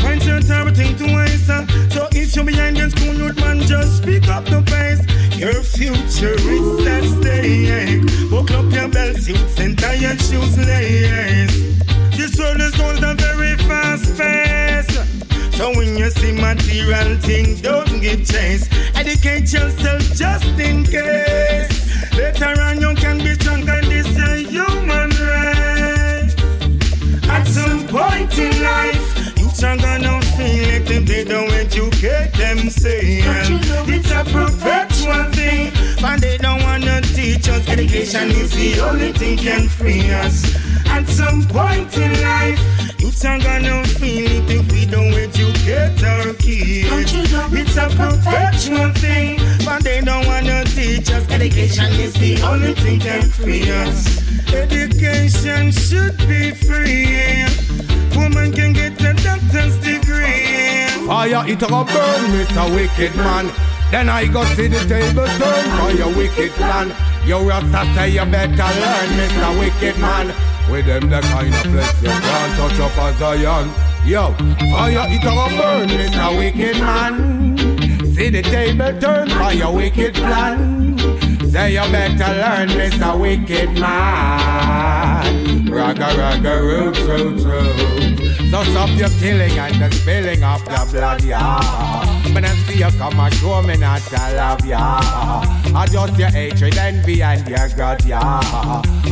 Find your everything to waste. uh, So if you're behind the school, youth man, just pick up the pace. Your future is at stake. Buckle up your belts, youths, and tie your shoes lace. This world is going at very fast pace. So when you see material things, don't give chase. Educate yourself just in case. Later on, you can be strong and this is a human right. At some point in life, youths are gonna feel it if they don't educate themselves. It's a perpetual thing, but they don't wanna teach us. Education is the only thing can free us. At some point in life, youths are gonna feel it if we don't educate our kids. It's a perpetual thing, but they don't wanna teach us. Education is the only thing that free us. Education should be free. Woman can get a doctor's degree. Fire it a go burn, Mr. Wicked Man. Then I go see the table turn for your wicked plan. You Rasta say you better learn, Mr. Wicked Man. With them the kind of flex you can't touch up a Zion. Yo, fire it a burn, Mr. Wicked Man. See the table turn for your wicked plan. Say you better learn, Mr. Wicked Man. Ragga ragga root root root. So stop your killing and the spilling of the blood, yeah. When I see you come and show me not to love, yeah. I just your hatred, envy, and your God, yeah.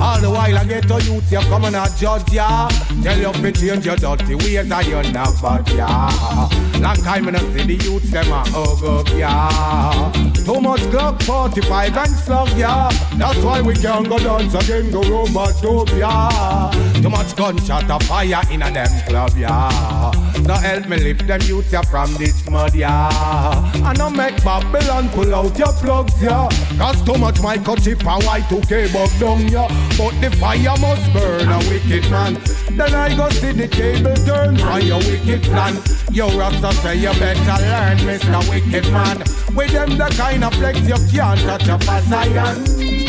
All the while I get to youth, you come and I judge, yeah. Tell you to change your dirty ways and you're not bad, yeah. Long time I see the youths, them a hug up, yeah. Too much Glock 45 and slug, yeah. That's why we can't go dance again, go robot dope, yeah. Too much gunshot of fire in a them club, yeah. So help me lift them youths yeah, from this mud, yeah. And I make Babylon pull out your plugs, yeah. Cause too much microchip and Y2K bug down, yeah. But the fire must burn a wicked man. Then I go see the table turn for your wicked plan. Yo, Rasta say you better learn, Mr. Wicked Man. With them the kind of flex you can't touch up a Zion.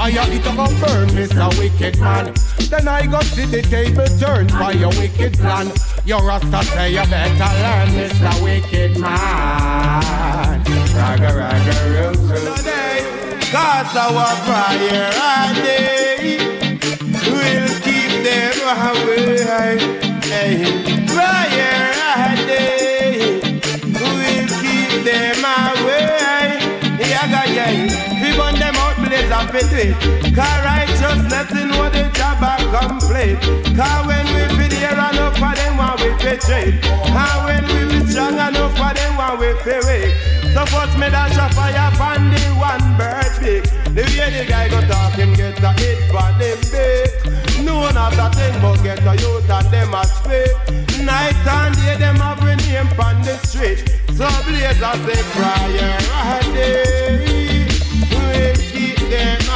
Fire it a go burn, Mr. Wicked Man. Then I go see the table turn for your wicked plan. Your Rasta say you better learn, Mr. Wicked Man. Ragga ragga soon. Cause our prayer all day will keep them away. Hey, prayer all day out, blaze up it. Cause righteousness in what the job are complete. Cause when we feel here enough for them one we fi trade. And when we be strong enough for them one we fi wake. So first me dash a fire upon the one bird big. The way the guy go talk him get a hit for them big. No one of that thing but get a youth and them a speak. Night and day them have we name on the street. So blaze a say a day.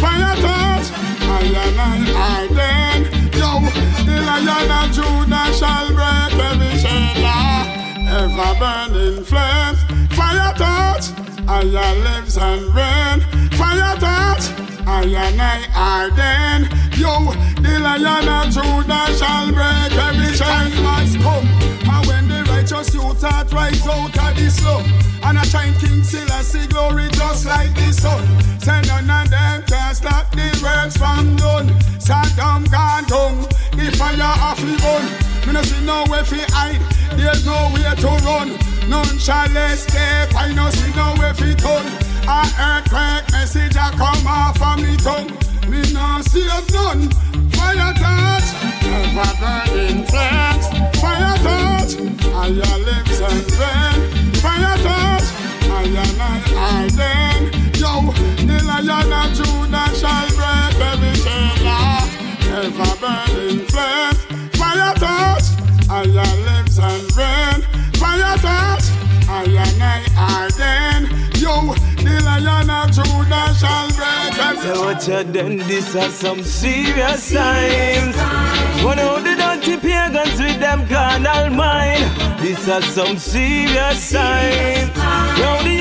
fire touch, and night are then. Yo, the lion of Judah shall break every chain. Ever burning flames, fire touch, and your lips and rain, fire touch, and night are then. Yo, the lion of Judah shall break every chain. Must come, and righteous youth heart rise out of the slum, and a shine King Selassie glory just like the sun. Say none of them can stop the works from done. Saddam gone down, the fire off the bun. Me no see no way fi hide, there's no way to run. None shall escape, I no see no way fi turn. A earthquake message a come off from me tongue. Me no see a none. Fire touch, never burning flames. Fire touch, your lips and rain. Fire touch, and your night are then. Yo, the lion Judah shall break every burning. Fire touch, and your lips and rain. Fire touch, and then. Yo, the lion Judah shall break every this are some serious times. One of the dirty pagans with them carnal mind. This are some serious the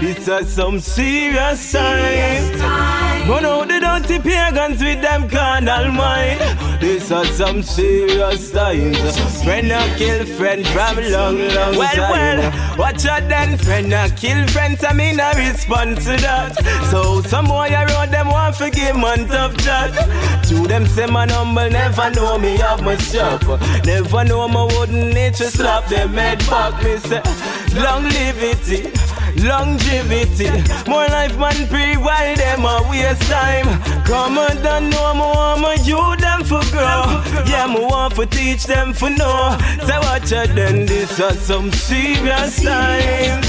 This are some serious times. One of the dirty pagans with them carnal mind. This are some serious times. Friend a kill friend from long, long well, time. Well, well, watch out then, friend a kill friends. I mean a response to that. So some boy wrote them want to give man tough chat. To them say man humble, never know me have my shop. Never know my wooden nature slap them head back. Me say longevity. Longevity, more life man pre while them a waste time. Come on, don't know me want my you them for grow. Yeah, me want to teach them for know. So watch out then, this are some serious times.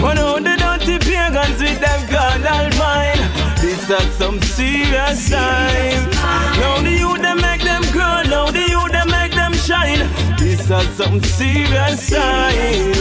One of the dirty pagans with them carnal mind. This are some serious times. Now the youth them make them grow, now the youth them make them shine. This some serious times.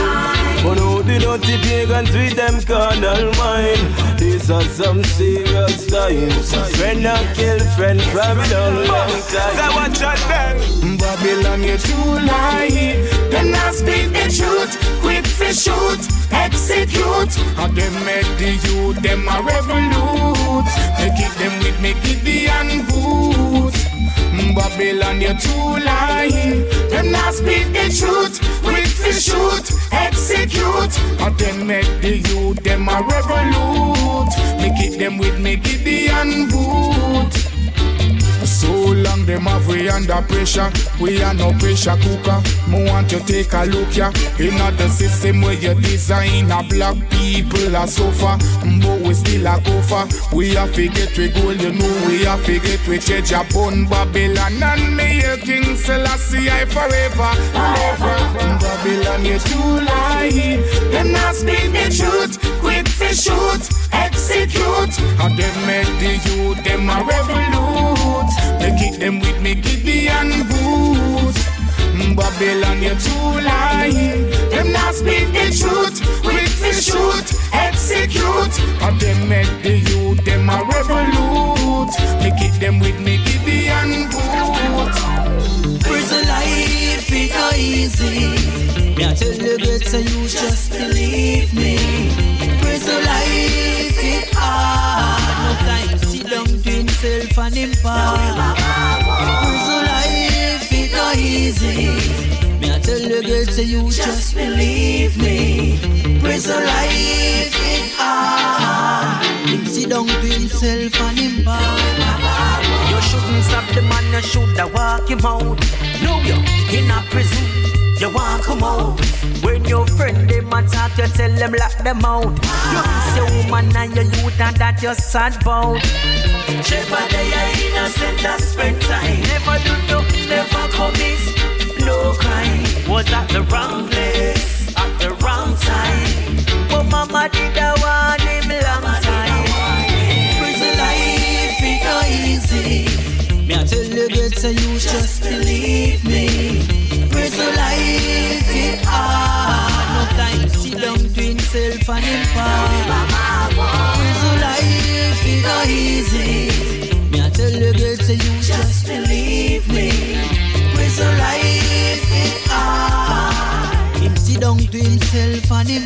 One of the dirty pagans with them carnal mind. These are some serious times. Friend and kill friend from long, long time. So watch out then. Babylon, you too lie. Them not speak the truth. Quick to shoot, execute. And them make the youth, them a revolute. They keep them with me, Gideon boot. Babylon, you too lie. Them not speak the truth. Quick to shoot, execute. And them make the youth, them a revolute. Me keep them with me, Gideon boot. Long them have we under pressure. We are no pressure cooker. Me want to take a look ya. In the system where you design a black people a suffer, but we still a go for. We have to get we goal, you know we have to get we change a bun Babylon and me a King Selassie I forever, forever. Babylon you too lie. Them not speak the truth. Quick to shoot, execute. And them make the youth them a revolute. They keep them with me, Gideon boot. Babylon, you're too lie. Them not speak the truth. Quick to shoot, execute. And them make the youth, them a revolute. They keep them with me, Gideon boot. Prison life it no easy. Me I tell you get so you just believe me. Prison life it hard. No time down to himself and him part. Prison life it no easy. Me I tell you get so you just believe me. Prison life it hard. Him sit down to himself and him part. You shouldn't stop the man, you shoulda walk him out. No, you in a prison, you want come out. When your friend them attack, you tell them lock them out. You miss your woman and your youth and that you sad about. Never they are innocent and spend time. Never do no, never commit no crime. Was at the wrong him life it easy. Me I tell you to you just believe me. Life it ah. hard. Him sit down to himself and him.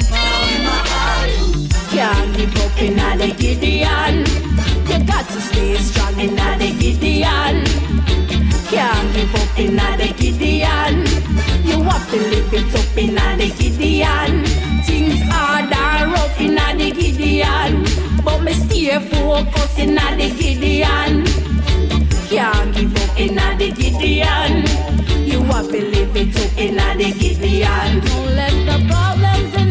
Can't give up in the Gideon. You got to stay strong in the Gideon. Can't give up in the Gideon. You have to live it up in the Gideon. Stay focused in the Gideon. Can't give up in the Gideon. You have to live it up in the Gideon. Don't let the problems in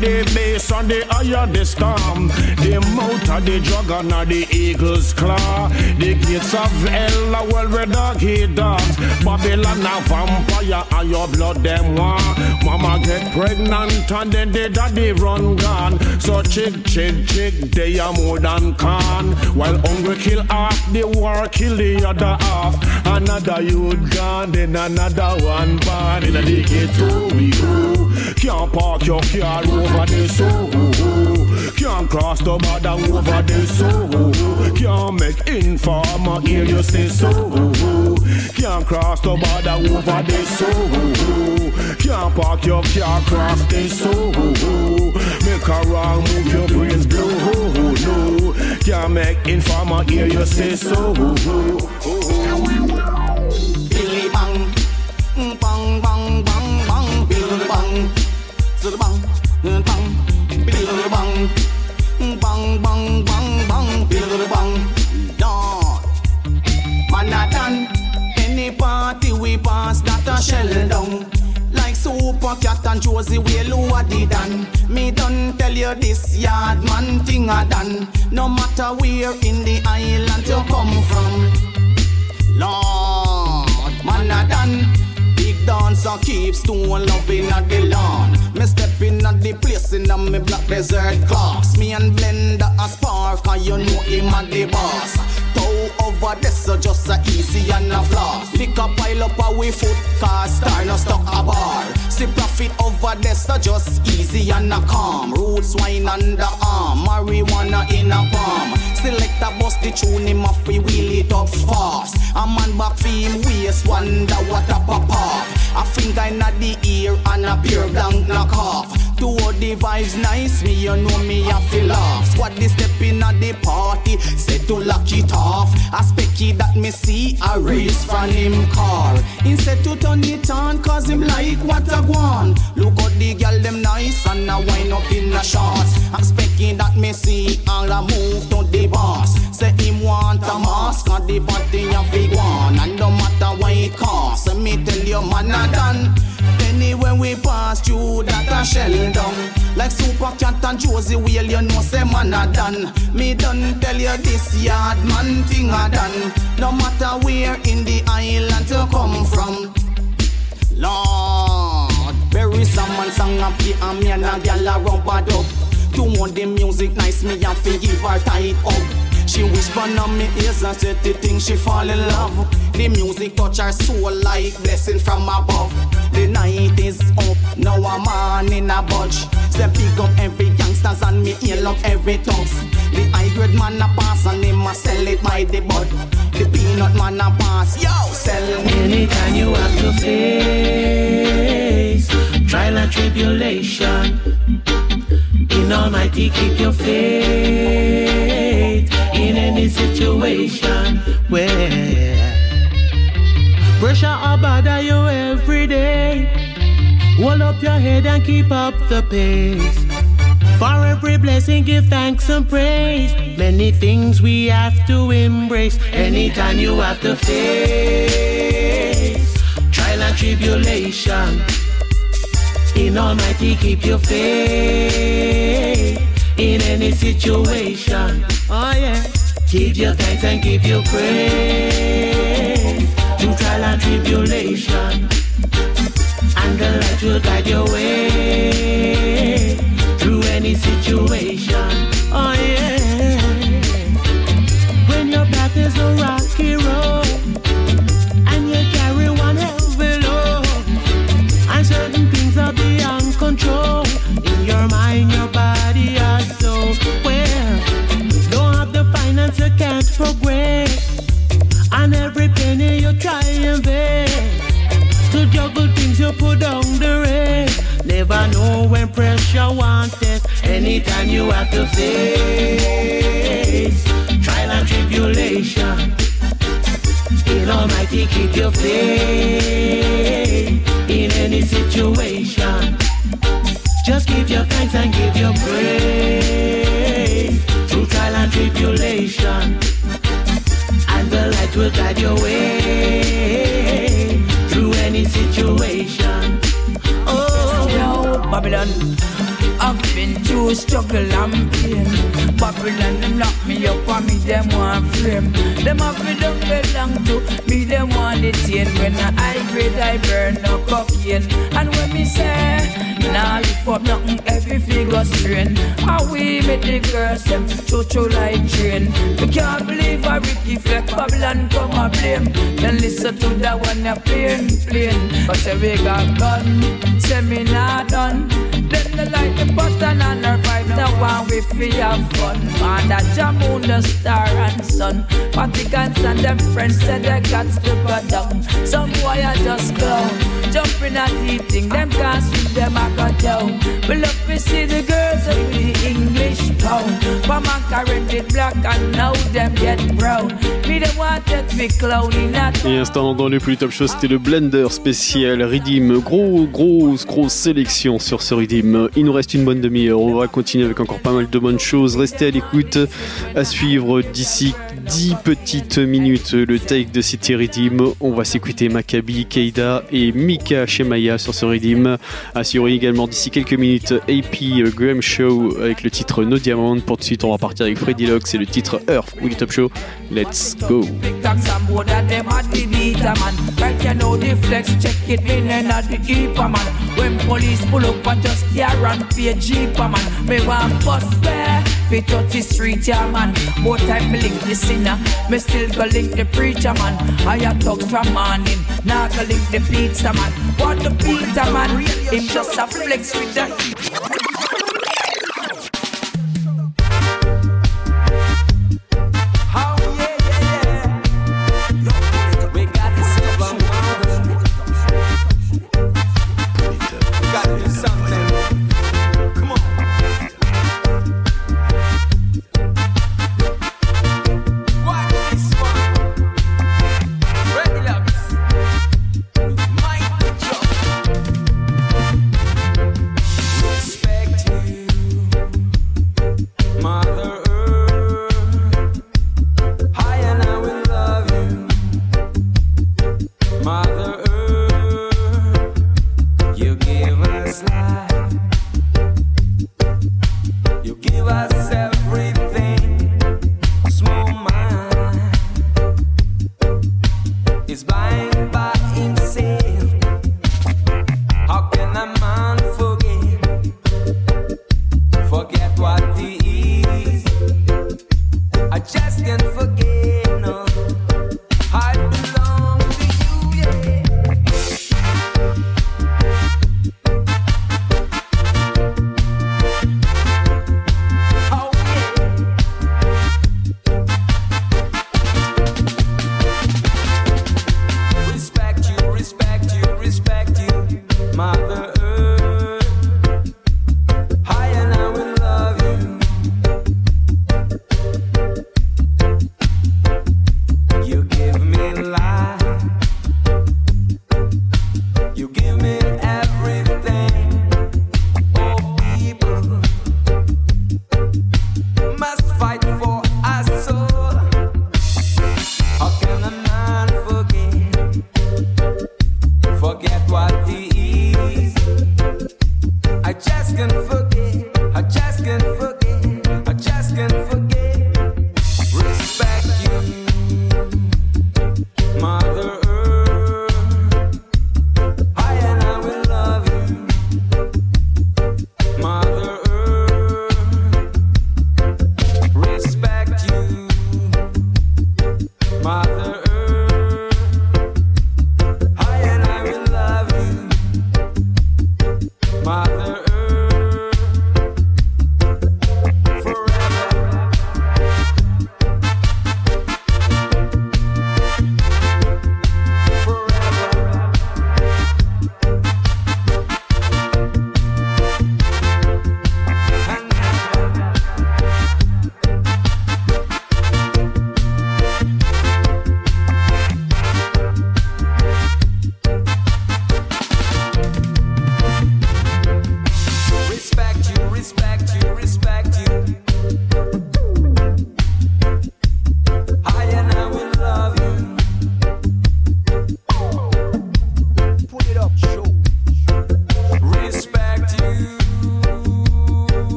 the bass and the eye of the storm. The mouth of the dragon and the eagle's claw. The gates of hell are well where doggy dogs Babylon a vampire and your blood them want. Mama get pregnant and then the daddy run gone. So chick, chick, chick, they are more than can While hungry kill half, the war kill the other half. Another youth gone, then another one born. In the ghetto we go Can't park your car over the so Can't cross the border over the so Can't make informer hear you say so. Can't cross the border over the so Can't park your car across the so Make a wrong move your brains blow no. Can't make informer hear you say so Billy bang, bang, bang, bang bang bang bang, bang. Man a done. Any party we pass that a shell down. Like Super Cat and Josey, we. Me done tell you this yard man thing a done. No matter where in the island you come from. Lord, man a done. Big dancer keep stone loving at the lawn. Me step in at the place in a me black desert class. Me and Blender a spark and you know him at the boss. Toe over this so just a easy and a floss. Pick a pile up a we foot car star no stuck a bar. See profit over this so just easy and a calm. Roots wine under arm, marijuana in a palm. Select a bust the tune him off we wheel it up fast. A man back for him waist wonder what a pop off. A finger in the ear and a beer blank knock off. To all the vibes nice, me you know me a feel off. Squad the step in at the party, said to lock it off. A specky that me see a race from him car. Instead to turn it on, cause him like what a guan. Look at the girl them nice and a wind up in the shots. A specky that me see all a move to the boss. Say him want a mask and the party a big one. And no matter what it costs, me tell you man a done. Anywhere we pass through that a shell down Like Super Cat and Josey Wales you know say man a done. Me done tell you this yard man thing a done. No matter where in the island you come from. Lord Bury someone song and play and me and a gal a rub a dub. To want the music nice me and fi give her tight up She whisper on me ears and said the thing she fall in love The music touch her soul like blessing from above The night is up, now I'm on in a budge Say pick up every gangsters and me ear love every toss. The high grade man a pass and him a sell it by the bud. The peanut man a pass, yo, sell me. Anytime you have to face trial and tribulation, in Almighty keep your faith in any situation where pressure or you every day. Hold up your head and keep up the pace. For every blessing, give thanks and praise. Many things we have to embrace. Anytime you have to face trial and tribulation. In Almighty, keep your faith in any situation. Oh yeah, give your thanks and give your praise through trial and tribulation, and the light will guide your way through any situation. And every penny you try and invest to juggle things you put down the race. Never know when pressure wants. Anytime you have to face trial and tribulation. In Almighty, keep your faith in any situation. Just give your thanks and give your praise through trial and tribulation. Will guide your way through any situation. Oh, Babylon. I've been through struggle and pain. Babylon, them lock me up and me, them want flame. Them have me don't belong to me, them want detain. When I high grade, I burn no cocaine. And when me say, nah, lift up nothing, every figure strain. How we make the girls, them choo choo like train. We can't believe a Ricky Fleck, Babylon come a blame. Then listen to that one, a plain, plain. But say we got gun, say me not done. Then they like the button and her vibe Now one we free have fun. Man that jam moon the star and sun. Vaticans and them friends said they got to go down. Some boy I just Et instant dans plus top show, c'était le blender spécial Redeem. Gros, grosse, grosse sélection sur ce Redeem. Il nous reste une bonne demi-heure. On va continuer avec encore pas mal de bonnes choses. Restez à l'écoute. À suivre d'ici 10 petites minutes le take de City Redeem. On va s'écouter Maccabi, Keida et Mika Shemaya sur ce Redeem. Suivre également d'ici quelques minutes AP Graham Show avec le titre No Diamond. Pour tout de suite, on va partir avec Freddy Locks et le titre Earth ou top show. Let's go. Fi touch the street yeah man. More time me link the sinner. Me still go link the preacher man. I a talk from morning. Now go link the pizza man. What the pizza man? Him just a flex with the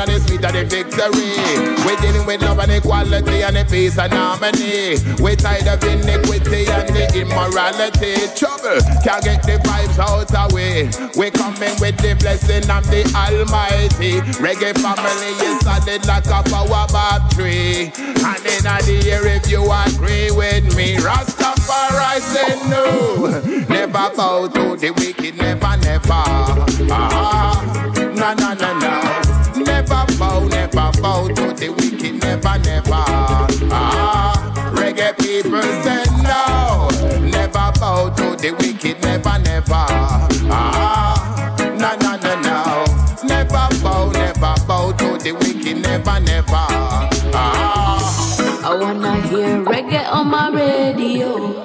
and the sweet of the victory. We dealing with love and equality and the peace and harmony. We're tired of iniquity and the immorality. Trouble can't get the vibes out of way. We coming with the blessing of the Almighty. Reggae family is solid like a power bob tree. And in the year, if you agree with me, Rastafari say no. Never bow to the wicked, never, never. Ah, ah. na na na na never bow, never bow to the wicked, never, never. Ah, reggae people say no, never bow to the wicked, never, never. Ah, na na na no, never bow, never bow to the wicked, never, never. Ah, I wanna hear reggae on my radio.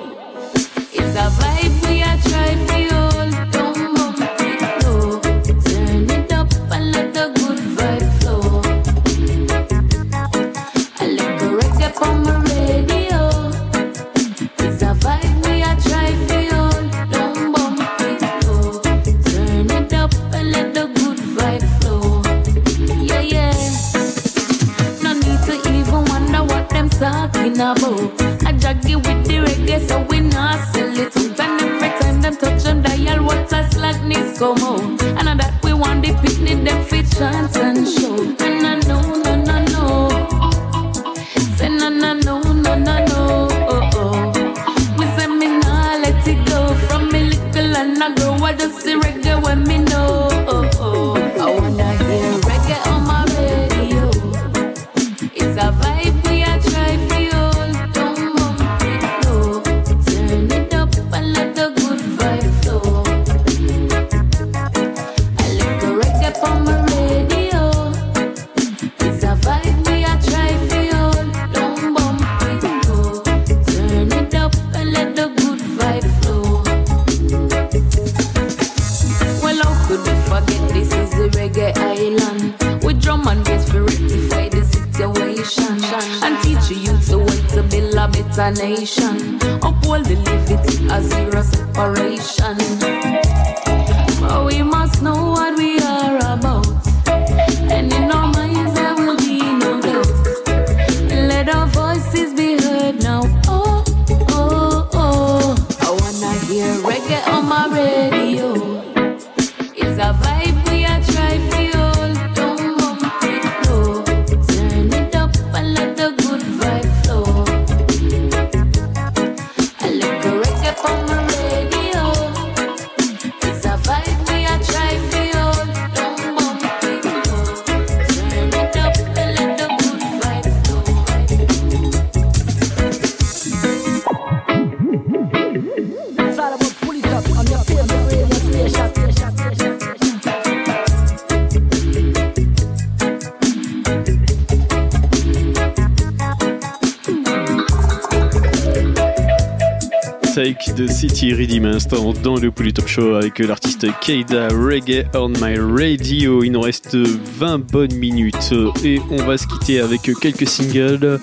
dans le Pouli Top Show avec l'artiste Keida Reggae on My Radio. Il nous reste 20 bonnes minutes et on va se quitter avec quelques singles.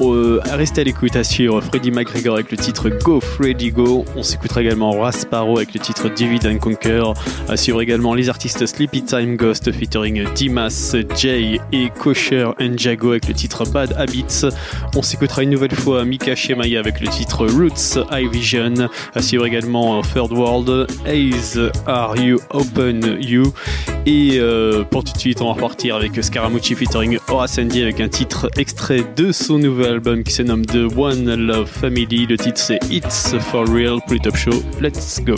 Euh, restez à l'écoute à suivre Freddy McGregor avec le titre Go Freddy Go. On s'écoutera également Rasparo avec le titre Divide and Conquer. À suivre également les artistes Sleepy Time Ghost featuring Dimas, Jay et Kosher and Jago avec le titre Bad Habits. On s'écoutera une nouvelle fois Mika Shemaya avec le titre Roots High Vision. À suivre également euh, Third World, Ace, Are You Open You? Et euh, pour tout de suite, on va repartir avec Scaramucci featuring Aura Sandy avec un titre extrait de son nouvel album qui se nomme The One Love Family. Le titre c'est It's for Real, plus top show. Let's go.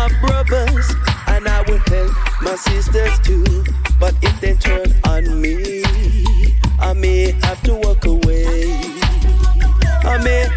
my brothers, and I will help my sisters too. But if they turn on me, I may have to walk away. I may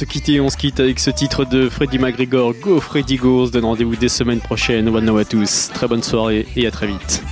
se quitter, on se quitte avec ce titre de Freddy McGregor, Go Freddy Go, on se donne rendez-vous dès semaine prochaine, one now à tous, très bonne soirée et à très vite.